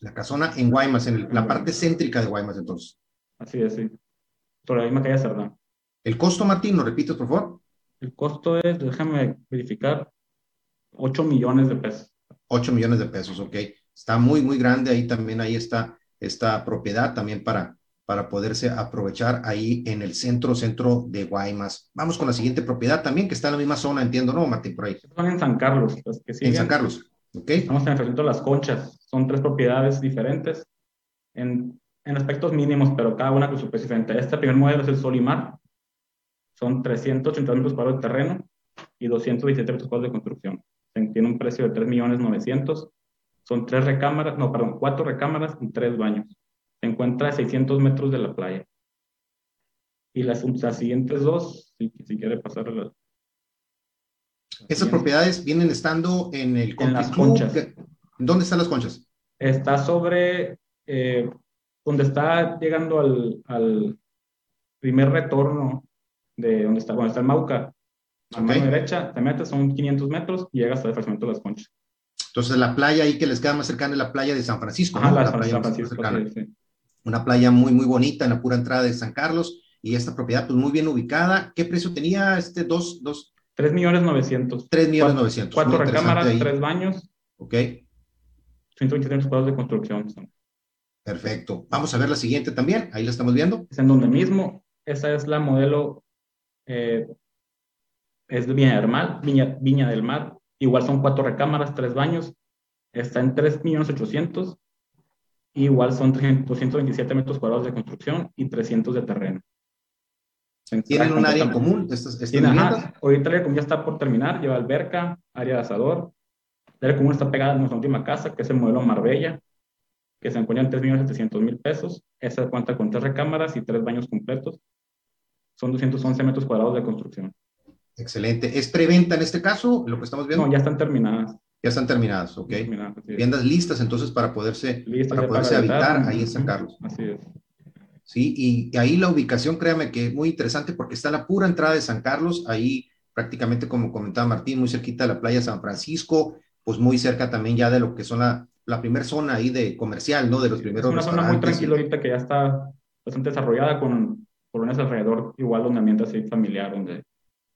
[SPEAKER 1] La casona en Guaymas, en el, la parte céntrica de Guaymas, entonces.
[SPEAKER 8] Así es, sí. Por la misma calle Cerdán.
[SPEAKER 1] ¿El costo, Martín? ¿Lo repites, por favor?
[SPEAKER 8] El costo es, déjame verificar, 8 millones de pesos.
[SPEAKER 1] 8 millones de pesos, ok. Está muy, muy grande ahí también, ahí está esta propiedad también para, para poderse aprovechar ahí en el centro, centro de Guaymas. Vamos con la siguiente propiedad también, que está en la misma zona, entiendo, ¿no, Martín? Por ahí.
[SPEAKER 8] Están en San Carlos, los que siguen.
[SPEAKER 1] En San Carlos, ok.
[SPEAKER 8] Estamos en el recinto de Las Conchas. Son tres propiedades diferentes en, en aspectos mínimos, pero cada una con su precio diferente. Este primer modelo es el Solimar. Son 380 metros cuadrados de terreno y 227 metros cuadrados de construcción. Tiene un precio de 3 millones 900. Son tres recámaras, no, perdón, cuatro recámaras y tres baños. Se encuentra a 600 metros de la playa. Y las, las siguientes dos, si, si quiere pasar a la...
[SPEAKER 1] Esas propiedades vienen estando en el
[SPEAKER 8] En las
[SPEAKER 1] Club.
[SPEAKER 8] conchas.
[SPEAKER 1] ¿Dónde están las conchas?
[SPEAKER 8] Está sobre eh, donde está llegando al, al primer retorno de donde está, donde está el Mauca. A
[SPEAKER 1] Ok.
[SPEAKER 8] mano derecha, te metes, son 500 metros y llegas hasta el fraccionamiento de las conchas.
[SPEAKER 1] Entonces, la playa ahí que les queda más cercana es la playa de San Francisco, ¿no?
[SPEAKER 8] la
[SPEAKER 1] La playa
[SPEAKER 8] San Francisco, sí, sí.
[SPEAKER 1] Una playa muy, muy bonita en la pura entrada de San Carlos y esta propiedad, pues muy bien ubicada. ¿Qué precio tenía este? Dos, dos,
[SPEAKER 8] 3 millones 900.
[SPEAKER 1] tres millones novecientos.
[SPEAKER 8] Cuatro recámaras, tres baños,
[SPEAKER 1] Ok,
[SPEAKER 8] 127 metros cuadrados de construcción.
[SPEAKER 1] perfecto. Vamos a ver la siguiente también. Ahí la estamos viendo.
[SPEAKER 8] Es en donde mismo, esa es la modelo, eh, es de Viña del Mar, Viña, Viña del Mar. Igual son cuatro recámaras, tres baños. Está en 3 millones 800. Igual son 300 227 metros cuadrados de construcción y 300 de terreno.
[SPEAKER 1] ¿Tienen un área en común estas, estas
[SPEAKER 8] ajá, ahorita el área común ya está por terminar, lleva alberca, área de asador. El área común está pegada a nuestra última casa, que es el modelo Marbella, que se encuentra en 3.700.000 pesos. Esa cuenta con tres recámaras y tres baños completos. Son 211 metros cuadrados de construcción.
[SPEAKER 1] Excelente. ¿Es preventa en este caso, lo que estamos viendo?
[SPEAKER 8] No, ya están terminadas.
[SPEAKER 1] Ya están terminadas, ok.
[SPEAKER 8] Terminadas, es.
[SPEAKER 1] Viviendas listas entonces para poderse,
[SPEAKER 8] Listas
[SPEAKER 1] para poderse
[SPEAKER 8] habitar.
[SPEAKER 1] ahí en San Carlos.
[SPEAKER 8] Así es.
[SPEAKER 1] Sí, y ahí la ubicación, créame que es muy interesante porque está en la pura entrada de San Carlos, ahí prácticamente como comentaba Martín, muy cerquita de la playa San Francisco, pues muy cerca también ya de lo que son la, la primera zona ahí de comercial, ¿no? De los
[SPEAKER 8] Es
[SPEAKER 1] primeros
[SPEAKER 8] una zona muy ahorita que ya está bastante desarrollada con colonias alrededor, igual un ambiente así familiar, donde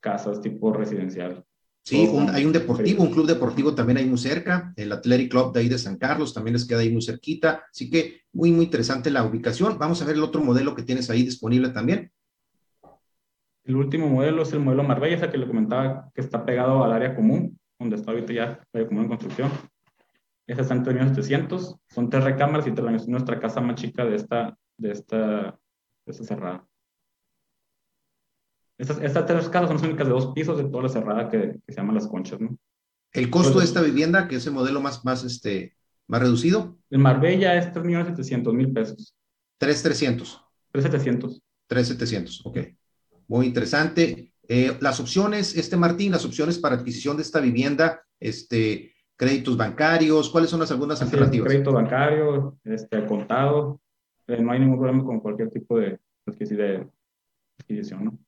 [SPEAKER 8] casas tipo residencial.
[SPEAKER 1] Sí, un- hay un deportivo, un club deportivo también ahí muy cerca, el Athletic Club de ahí de San Carlos también les queda ahí muy cerquita, así que muy, muy interesante la ubicación. Vamos a ver el otro modelo que tienes ahí disponible también.
[SPEAKER 8] El último modelo es el modelo Marbella, ese que le comentaba que está pegado al área común, donde está ahorita ya el área común en construcción. Ese está en 3.700, son tres recámaras y nuestra casa más chica de esta, de esta, de esta cerrada. Estas, estas tres casas son las únicas de dos pisos de toda la cerrada que, que se llaman Las Conchas, ¿no?
[SPEAKER 1] El costo de esta vivienda, que es el modelo más, más, este, más reducido,
[SPEAKER 8] El Marbella es 3.700.000 pesos.
[SPEAKER 1] 3,300.
[SPEAKER 8] 3.700.
[SPEAKER 1] 3,700, ok. Muy interesante. Eh, las opciones, este Martín, las opciones para adquisición de esta vivienda, este, créditos bancarios, ¿cuáles son las algunas
[SPEAKER 8] Así es,
[SPEAKER 1] alternativas?
[SPEAKER 8] crédito bancario, este, contado. Eh, no hay ningún problema con cualquier tipo de, de adquisición, ¿no?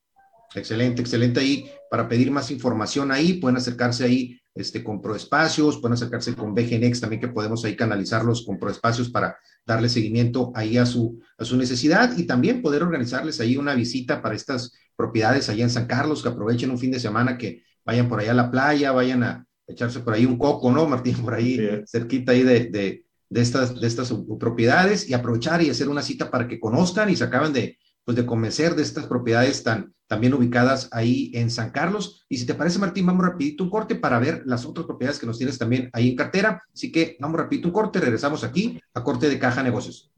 [SPEAKER 1] Excelente, excelente ahí. Para pedir más información ahí, pueden acercarse ahí este, con Proespacios, pueden acercarse con BGNX también, que podemos ahí canalizarlos con Proespacios para darle seguimiento ahí a su, a su necesidad y también poder organizarles ahí una visita para estas propiedades allá en San Carlos, que aprovechen un fin de semana, que vayan por allá a la playa, vayan a echarse por ahí un coco, ¿no, Martín? Por ahí,
[SPEAKER 8] Sí.
[SPEAKER 1] cerquita ahí de, de, de estas, de estas propiedades y aprovechar y hacer una cita para que conozcan y se acaben de, pues de convencer de estas propiedades tan, tan bien ubicadas ahí en San Carlos. Y si te parece, Martín, vamos rapidito un corte para ver las otras propiedades que nos tienes también ahí en cartera. Así que vamos rapidito un corte, regresamos aquí a corte de caja negocios.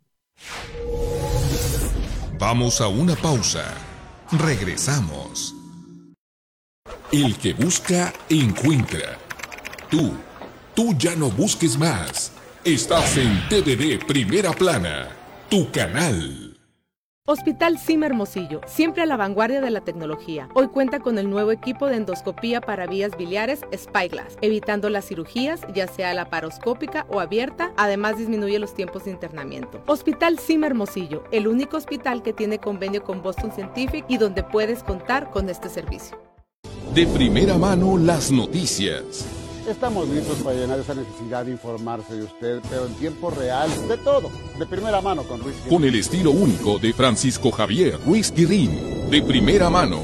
[SPEAKER 2] Vamos a una pausa. Regresamos. El que busca, encuentra. Tú, tú ya no busques más. Estás en TVD Primera Plana, tu canal.
[SPEAKER 4] Hospital Sim Hermosillo, siempre a la vanguardia de la tecnología. Hoy cuenta con el nuevo equipo de endoscopía para vías biliares Spyglass, evitando las cirugías, ya sea laparoscópica o abierta, además disminuye los tiempos de internamiento. Hospital Sim Hermosillo, el único hospital que tiene convenio con Boston Scientific y donde puedes contar con este servicio.
[SPEAKER 2] De primera mano las noticias.
[SPEAKER 5] Estamos listos para llenar esa necesidad de informarse de usted, pero en tiempo real, de todo, de primera mano con Ruiz
[SPEAKER 2] Con el estilo único de Francisco Javier Ruiz Quirín, de primera mano.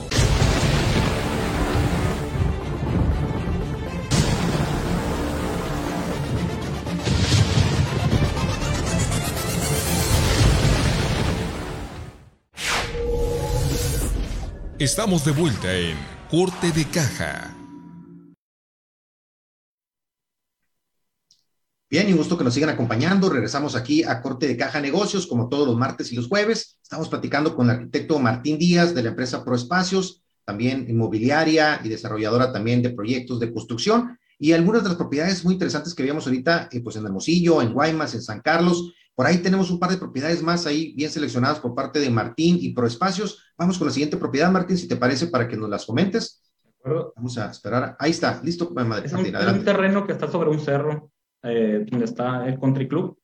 [SPEAKER 2] Estamos de vuelta en Corte de Caja.
[SPEAKER 1] Bien, y gusto que nos sigan acompañando. Regresamos aquí a Corte de Caja Negocios, como todos los martes y los jueves. Estamos platicando con el arquitecto Martín Díaz de la empresa Proespacios, también inmobiliaria y desarrolladora también de proyectos de construcción. Y algunas de las propiedades muy interesantes que veíamos ahorita, eh, pues en Hermosillo, en Guaymas, en San Carlos. Por ahí tenemos un par de propiedades más ahí bien seleccionadas por parte de Martín y Proespacios. Vamos con la siguiente propiedad, Martín, si te parece, para que nos las comentes. Vamos a esperar. Ahí está, listo.
[SPEAKER 8] Madre, es, un, es un terreno que está sobre un cerro eh, donde está el Country Club.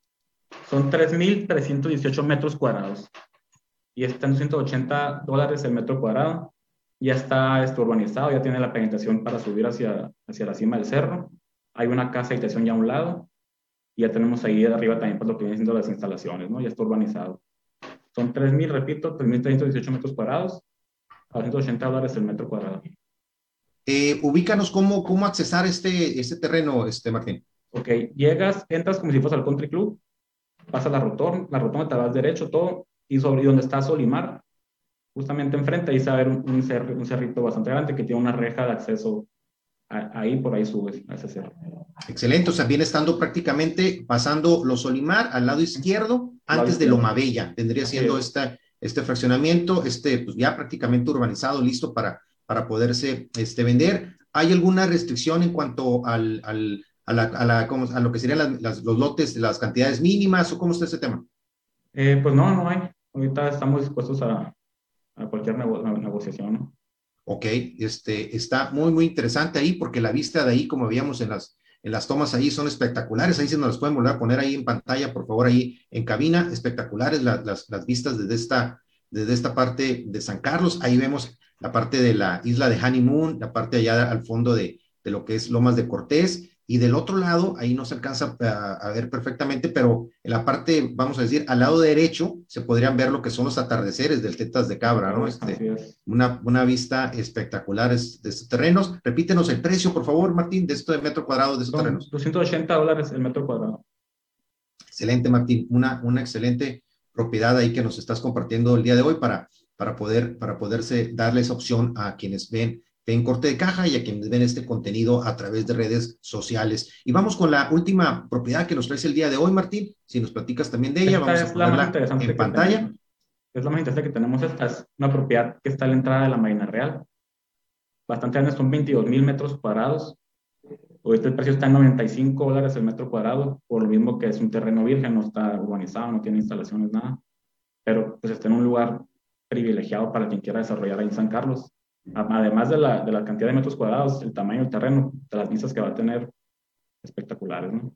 [SPEAKER 8] Son 3.318 metros cuadrados y están 180 dólares el metro cuadrado. Ya está esto urbanizado, ya tiene la penetración para subir hacia, hacia la cima del cerro. Hay una casa de habitación ya a un lado y ya tenemos ahí arriba también pues, lo que vienen siendo las instalaciones, ¿no? Ya está urbanizado. Son 3.000, repito, 3.318 metros cuadrados a 180 dólares el metro cuadrado.
[SPEAKER 1] Eh, ubícanos cómo, cómo accesar este, este terreno, este, Martín.
[SPEAKER 8] Ok, llegas, entras como si fueras al country club, pasas la rotonda, la rotonda te vas derecho, todo, y sobre donde está Solimar, justamente enfrente, ahí se va a ver un, un, cerrito bastante grande que tiene una reja de acceso. ahí por ahí subes a ese cerro.
[SPEAKER 1] Excelente, o sea, viene estando prácticamente pasando los Solimar al lado izquierdo, antes de Lomabella, tendría siendo esta, este fraccionamiento, este, pues ya prácticamente urbanizado, listo para, para poderse este, vender. ¿Hay alguna restricción en cuanto al, al a, la, a, la, a lo que serían las, los lotes, las cantidades mínimas o cómo está ese tema?
[SPEAKER 8] Eh, pues no, no hay. Ahorita estamos dispuestos a, a cualquier nego negociación.
[SPEAKER 1] Ok, este, está muy, muy interesante ahí porque la vista de ahí, como veíamos en las, en las tomas ahí, son espectaculares. Ahí se nos las pueden volver a poner ahí en pantalla, por favor, ahí en cabina. Espectaculares las, las, las vistas desde esta, desde esta parte de San Carlos. Ahí vemos la parte de la isla de Honeymoon, la parte allá al fondo de, de lo que es Lomas de Cortés y del otro lado, ahí no se alcanza a, ver perfectamente, pero en la parte, vamos a decir, al lado derecho, se podrían ver lo que son los atardeceres del Tetas de Cabra, ¿no? Este, una, una vista espectacular de estos terrenos. Repítenos el precio, por favor, Martín, de esto de metro cuadrado de estos terrenos.
[SPEAKER 8] 280 dólares el metro cuadrado.
[SPEAKER 1] Excelente, Martín. Una, una excelente propiedad ahí que nos estás compartiendo el día de hoy para, para, poder, para poderse darle esa opción a quienes ven en corte de caja y a quienes ven este contenido a través de redes sociales. Y vamos con la última propiedad que nos traes el día de hoy, Martín. Si nos platicas también de ella, vamos a ponerla en pantalla.
[SPEAKER 8] es la más interesante que tenemos. Esta es una propiedad que está a la entrada de la Marina Real. Bastante grande, son 22 mil metros cuadrados. Ahorita el precio está en 95 dólares el metro cuadrado, por lo mismo que es un terreno virgen, no está urbanizado, no tiene instalaciones, nada. Pero pues está en un lugar privilegiado para quien quiera desarrollar ahí en San Carlos además de la, de la cantidad de metros cuadrados, el tamaño del terreno, de las vistas que va a tener, espectaculares, ¿no?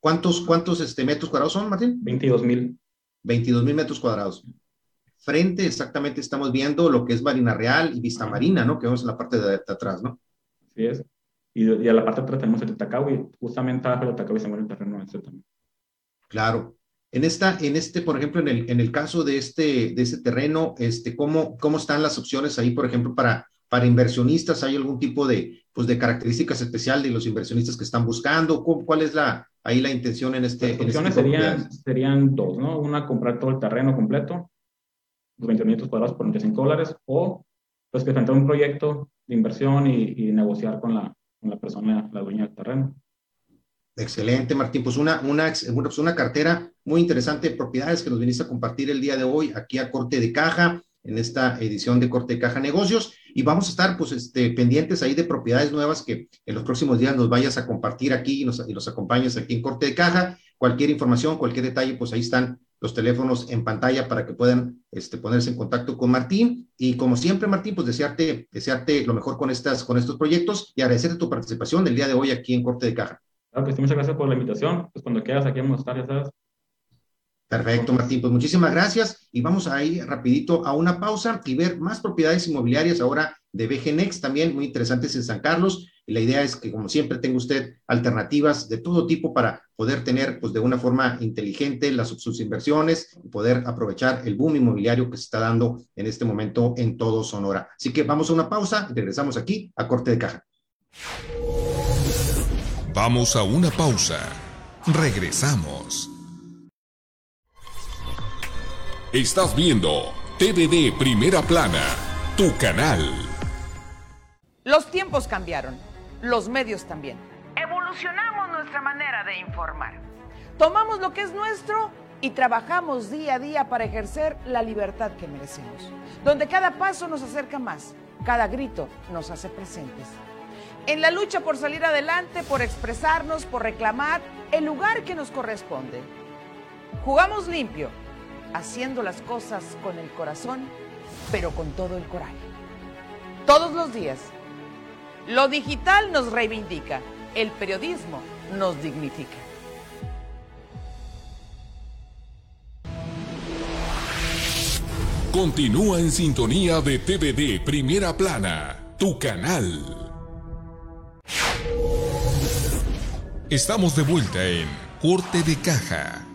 [SPEAKER 1] ¿Cuántos, cuántos este, metros cuadrados son, Martín?
[SPEAKER 8] 22 mil.
[SPEAKER 1] 22 mil metros cuadrados. Frente, exactamente, estamos viendo lo que es Marina Real y Vista Marina, ¿no? Que vemos en la parte de, atrás, ¿no?
[SPEAKER 8] Así es. Y, y, a la parte de atrás tenemos el Tacao y justamente abajo del Tacao se muere el terreno ese también.
[SPEAKER 1] Claro. En, esta, en este, por ejemplo, en el, en el caso de este, de este terreno, este, ¿cómo, ¿cómo están las opciones ahí, por ejemplo, para, para inversionistas? ¿Hay algún tipo de, pues, de características especial de los inversionistas que están buscando? ¿Cuál es la, ahí la intención en este?
[SPEAKER 8] Las opciones este serían, serían dos, ¿no? Una, comprar todo el terreno completo, 20 minutos cuadrados por 25 dólares, o pues presentar un proyecto de inversión y, y negociar con la, con la persona, la dueña del terreno.
[SPEAKER 1] Excelente, Martín. Pues una, una, pues una cartera muy interesante de propiedades que nos viniste a compartir el día de hoy aquí a Corte de Caja, en esta edición de Corte de Caja Negocios. Y vamos a estar pues este, pendientes ahí de propiedades nuevas que en los próximos días nos vayas a compartir aquí y nos, y nos acompañes aquí en Corte de Caja. Cualquier información, cualquier detalle, pues ahí están los teléfonos en pantalla para que puedan este, ponerse en contacto con Martín. Y como siempre, Martín, pues desearte, desearte lo mejor con, estas, con estos proyectos y agradecerte tu participación el día de hoy aquí en Corte de Caja.
[SPEAKER 8] Claro muchas gracias por la invitación. Pues cuando quieras aquí vamos a ya sabes.
[SPEAKER 1] Perfecto, Martín. Pues muchísimas gracias y vamos a ir rapidito a una pausa y ver más propiedades inmobiliarias ahora de BGNex también muy interesantes en San Carlos. La idea es que, como siempre, tenga usted alternativas de todo tipo para poder tener, pues, de una forma inteligente las, sus inversiones y poder aprovechar el boom inmobiliario que se está dando en este momento en todo Sonora. Así que vamos a una pausa y regresamos aquí a Corte de Caja.
[SPEAKER 2] Vamos a una pausa. Regresamos. Estás viendo TVD Primera Plana tu canal.
[SPEAKER 6] Los tiempos cambiaron, los medios también.
[SPEAKER 7] Evolucionamos nuestra manera de informar.
[SPEAKER 6] Tomamos lo que es nuestro y trabajamos día a día para ejercer la libertad que merecemos, donde cada paso nos acerca más, cada grito nos hace presentes. En la lucha por salir adelante, por expresarnos, por reclamar el lugar que nos corresponde. Jugamos limpio, haciendo las cosas con el corazón, pero con todo el coraje. Todos los días. Lo digital nos reivindica, el periodismo nos dignifica.
[SPEAKER 2] Continúa en sintonía de TVD Primera Plana, tu canal. Estamos de vuelta en Corte de Caja.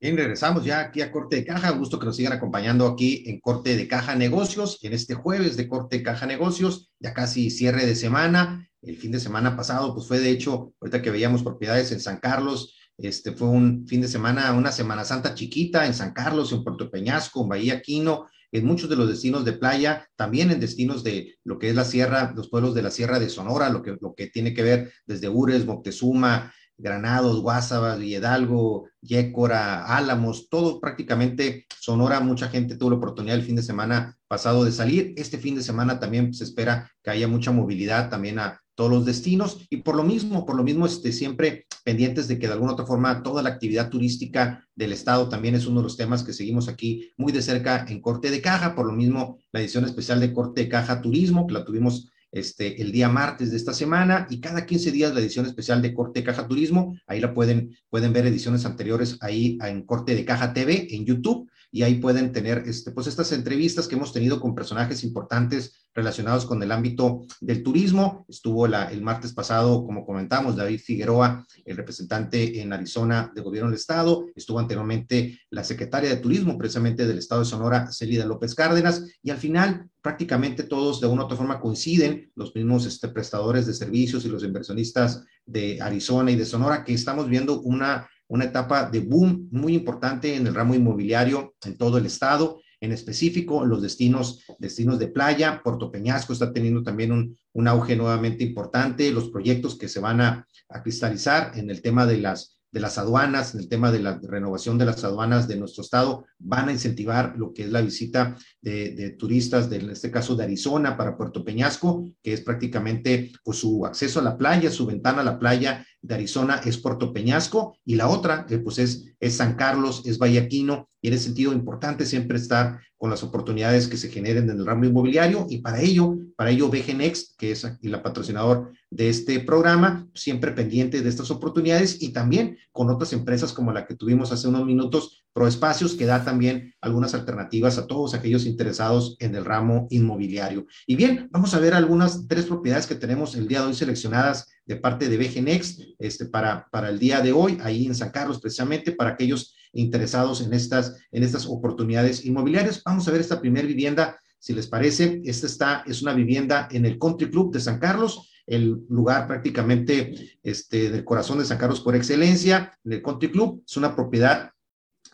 [SPEAKER 1] Bien, regresamos ya aquí a Corte de Caja. Gusto que nos sigan acompañando aquí en Corte de Caja Negocios, en este jueves de Corte de Caja Negocios, ya casi cierre de semana. El fin de semana pasado, pues fue de hecho, ahorita que veíamos propiedades en San Carlos, este fue un fin de semana, una Semana Santa chiquita en San Carlos, en Puerto Peñasco, en Bahía Quino, en muchos de los destinos de playa, también en destinos de lo que es la sierra, los pueblos de la Sierra de Sonora, lo que, lo que tiene que ver desde Ures, Moctezuma, Granados, Guasabas, Hidalgo, Yécora, Álamos, todo prácticamente Sonora, mucha gente tuvo la oportunidad el fin de semana pasado de salir. Este fin de semana también se espera que haya mucha movilidad también a todos los destinos y por lo mismo, por lo mismo, este, siempre pendientes de que de alguna otra forma toda la actividad turística del Estado también es uno de los temas que seguimos aquí muy de cerca en Corte de Caja, por lo mismo la edición especial de Corte de Caja Turismo, que la tuvimos este, el día martes de esta semana y cada 15 días la edición especial de Corte de Caja Turismo. Ahí la pueden, pueden ver ediciones anteriores ahí en Corte de Caja TV en YouTube y ahí pueden tener este, pues estas entrevistas que hemos tenido con personajes importantes relacionados con el ámbito del turismo. Estuvo el martes pasado, como comentamos, David Figueroa, el representante en Arizona de Gobierno del Estado. Estuvo anteriormente la secretaria de Turismo, precisamente del Estado de Sonora, Celida López Cárdenas. Y al final, prácticamente todos de una u otra forma coinciden, los mismos este, prestadores de servicios y los inversionistas de Arizona y de Sonora, que estamos viendo una, una etapa de boom muy importante en el ramo inmobiliario en todo el estado en específico los destinos, destinos de playa. Puerto Peñasco está teniendo también un, un auge nuevamente importante, los proyectos que se van a, a, cristalizar en el tema de las, de las aduanas, en el tema de la renovación de las aduanas de nuestro estado, van a incentivar lo que es la visita de, de turistas, de, en este caso de Arizona para Puerto Peñasco, que es prácticamente pues, su acceso a la playa, su ventana a la playa de Arizona es Puerto Peñasco y la otra eh, pues es, es San Carlos, es Vallaquino y en ese sentido importante siempre estar con las oportunidades que se generen en el ramo inmobiliario y para ello, para ello BG Next, que es la patrocinador de este programa, siempre pendiente de estas oportunidades y también con otras empresas como la que tuvimos hace unos minutos, ProEspacios, que da también algunas alternativas a todos aquellos interesados en el ramo inmobiliario. Y bien, vamos a ver algunas tres propiedades que tenemos el día de hoy seleccionadas de parte de BG Next este, para, para el día de hoy, ahí en San Carlos, precisamente para aquellos interesados en estas, en estas oportunidades inmobiliarias. Vamos a ver esta primera vivienda, si les parece. Esta está, es una vivienda en el Country Club de San Carlos, el lugar prácticamente este, del corazón de San Carlos por excelencia, en el Country Club. Es una propiedad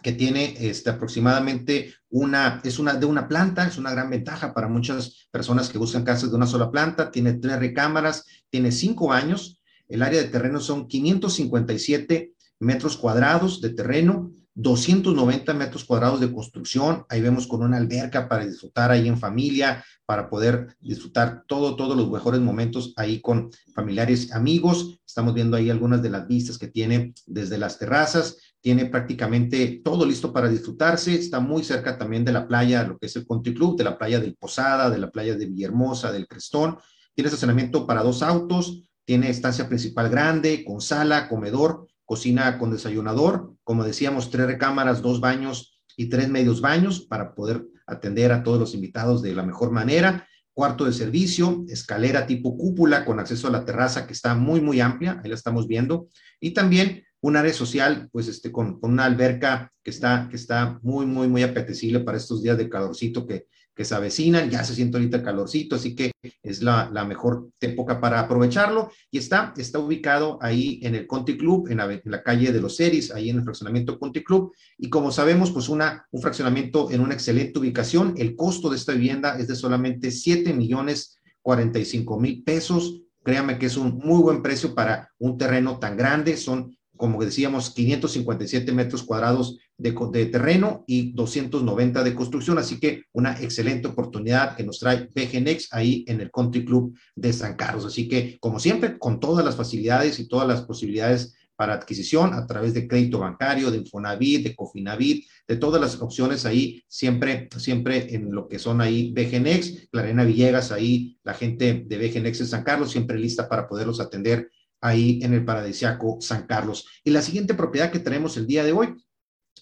[SPEAKER 1] que tiene este, aproximadamente una, es una de una planta, es una gran ventaja para muchas personas que buscan casas de una sola planta, tiene tres recámaras, tiene cinco años, el área de terreno son 557 metros cuadrados de terreno, 290 metros cuadrados de construcción. Ahí vemos con una alberca para disfrutar ahí en familia, para poder disfrutar todo, todos los mejores momentos ahí con familiares, amigos. Estamos viendo ahí algunas de las vistas que tiene desde las terrazas. Tiene prácticamente todo listo para disfrutarse. Está muy cerca también de la playa, lo que es el Country Club, de la playa del Posada, de la playa de Villahermosa, del Crestón. Tiene estacionamiento para dos autos. Tiene estancia principal grande, con sala, comedor, cocina con desayunador, como decíamos, tres recámaras, dos baños y tres medios baños para poder atender a todos los invitados de la mejor manera. Cuarto de servicio, escalera tipo cúpula con acceso a la terraza que está muy, muy amplia, ahí la estamos viendo. Y también un área social, pues este, con, con una alberca que está, que está muy, muy, muy apetecible para estos días de calorcito que, que se avecinan, ya se siente ahorita calorcito, así que es la, la mejor época para aprovecharlo. Y está, está ubicado ahí en el Conti Club, en la, calle de los Seris, ahí en el fraccionamiento Conti Club. Y como sabemos, pues una, un fraccionamiento en una excelente ubicación. El costo de esta vivienda es de solamente 7 millones 45 mil pesos. Créame que es un muy buen precio para un terreno tan grande. Son como decíamos, 557 metros cuadrados de, terreno y 290 de construcción, así que una excelente oportunidad que nos trae BGNX ahí en el Country Club de San Carlos. Así que, como siempre, con todas las facilidades y todas las posibilidades para adquisición a través de crédito bancario, de Infonavit, de Cofinavit, de todas las opciones ahí, siempre, siempre en lo que son ahí BGNX, Clarena Villegas, ahí la gente de BGNX de San Carlos, siempre lista para poderlos atender ahí en el paradisiaco San Carlos. Y la siguiente propiedad que tenemos el día de hoy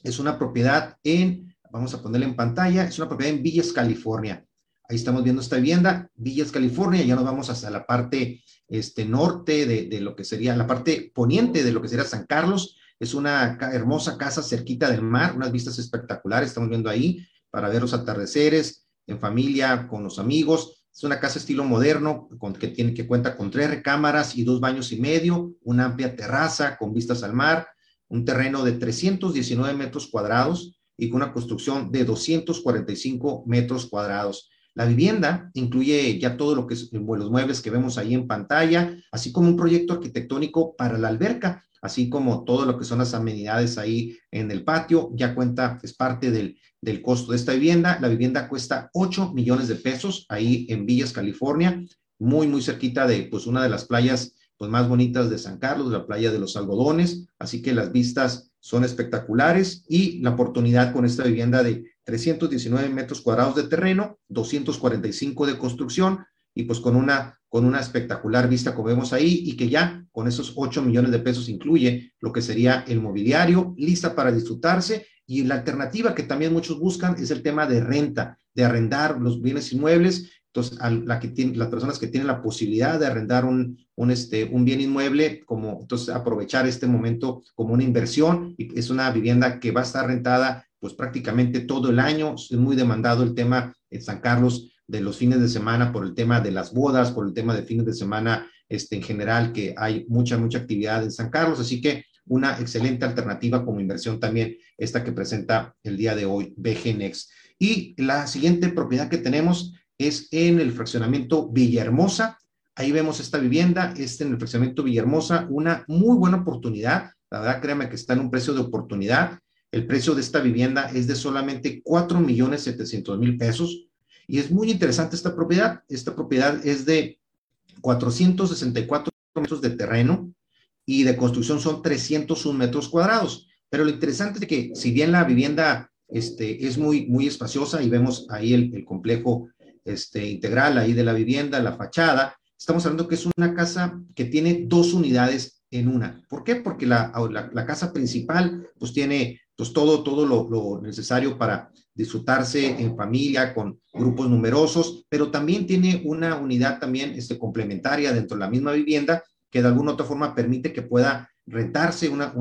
[SPEAKER 1] es una propiedad en, vamos a ponerla en pantalla, es una propiedad en Villas, California. Ahí estamos viendo esta vivienda, Villas, California, ya nos vamos hasta la parte este, norte de, de lo que sería, la parte poniente de lo que sería San Carlos. Es una hermosa casa cerquita del mar, unas vistas espectaculares, estamos viendo ahí, para ver los atardeceres, en familia, con los amigos. Es una casa estilo moderno que, tiene, que cuenta con tres recámaras y dos baños y medio, una amplia terraza con vistas al mar, un terreno de 319 metros cuadrados y con una construcción de 245 metros cuadrados. La vivienda incluye ya todo lo que es los muebles que vemos ahí en pantalla, así como un proyecto arquitectónico para la alberca, así como todo lo que son las amenidades ahí en el patio, ya cuenta, es parte del, del costo de esta vivienda. La vivienda cuesta 8 millones de pesos ahí en Villas, California, muy, muy cerquita de pues una de las playas pues, más bonitas de San Carlos, la playa de los algodones. Así que las vistas son espectaculares y la oportunidad con esta vivienda de 319 metros cuadrados de terreno, 245 de construcción y pues con una, con una espectacular vista como vemos ahí y que ya con esos 8 millones de pesos incluye lo que sería el mobiliario, lista para disfrutarse y la alternativa que también muchos buscan es el tema de renta, de arrendar los bienes inmuebles. Entonces, a las personas que tienen la posibilidad de arrendar un, un, este, un bien inmueble, como entonces aprovechar este momento como una inversión, y es una vivienda que va a estar rentada pues prácticamente todo el año. Es muy demandado el tema en San Carlos de los fines de semana por el tema de las bodas, por el tema de fines de semana este, en general, que hay mucha, mucha actividad en San Carlos. Así que una excelente alternativa como inversión también, esta que presenta el día de hoy BGNex. Y la siguiente propiedad que tenemos es en el fraccionamiento Villahermosa. Ahí vemos esta vivienda, este en el fraccionamiento Villahermosa, una muy buena oportunidad. La verdad, créame que está en un precio de oportunidad. El precio de esta vivienda es de solamente 4 millones 700 mil pesos. Y es muy interesante esta propiedad. Esta propiedad es de 464 metros de terreno, y de construcción son 301 metros cuadrados. Pero lo interesante es que si bien la vivienda este, es muy, muy espaciosa y vemos ahí el, complejo este, integral ahí de la vivienda, la fachada, estamos hablando que es una casa que tiene dos unidades en una. ¿Por qué? Porque la, la, la casa principal pues tiene pues todo, todo lo, lo, necesario para disfrutarse en familia con grupos numerosos, pero también tiene una unidad también este, complementaria dentro de la misma vivienda que de alguna otra forma permite que pueda rentarse una,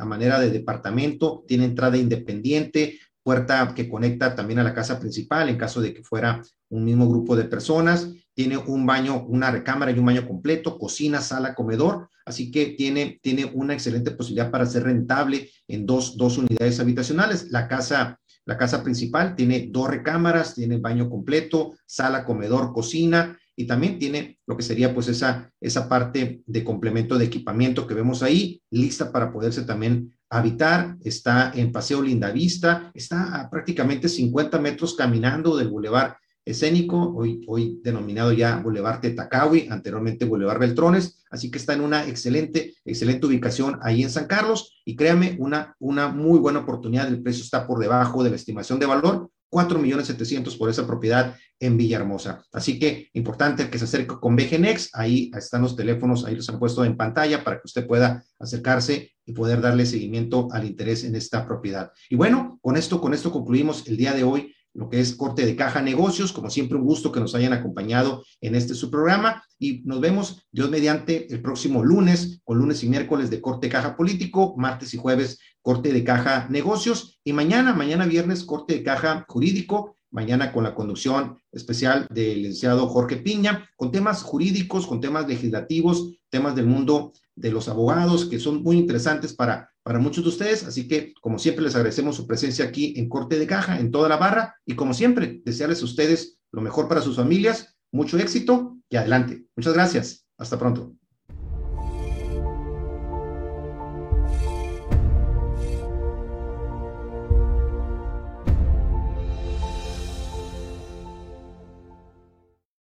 [SPEAKER 1] a manera de departamento, tiene entrada independiente, puerta que conecta también a la casa principal en caso de que fuera un mismo grupo de personas, tiene un baño, una recámara y un baño completo, cocina, sala, comedor, así que tiene, tiene una excelente posibilidad para ser rentable en dos, dos unidades habitacionales. La casa, la casa principal tiene dos recámaras, tiene baño completo, sala, comedor, cocina, y también tiene lo que sería pues esa, esa parte de complemento de equipamiento que vemos ahí, lista para poderse también habitar, está en Paseo Lindavista, está a prácticamente 50 metros caminando del Boulevard Escénico, hoy, hoy denominado ya Boulevard Tetacawi, anteriormente Boulevard Beltrones, así que está en una excelente, excelente ubicación ahí en San Carlos y créame, una, una muy buena oportunidad, el precio está por debajo de la estimación de valor, 4 millones 700 por esa propiedad en Villahermosa. Así que importante que se acerque con BGNex, ahí están los teléfonos, ahí los han puesto en pantalla para que usted pueda acercarse y poder darle seguimiento al interés en esta propiedad. Y bueno, con esto, con esto concluimos el día de hoy lo que es corte de caja negocios. Como siempre, un gusto que nos hayan acompañado en este su programa y nos vemos, Dios mediante, el próximo lunes, con lunes y miércoles de corte caja político, martes y jueves corte de caja negocios y mañana, mañana viernes, corte de caja jurídico mañana con la conducción especial del licenciado Jorge Piña, con temas jurídicos, con temas legislativos, temas del mundo de los abogados que son muy interesantes para, para muchos de ustedes. Así que, como siempre, les agradecemos su presencia aquí en Corte de Caja, en toda la barra, y como siempre, desearles a ustedes lo mejor para sus familias, mucho éxito y adelante. Muchas gracias. Hasta pronto.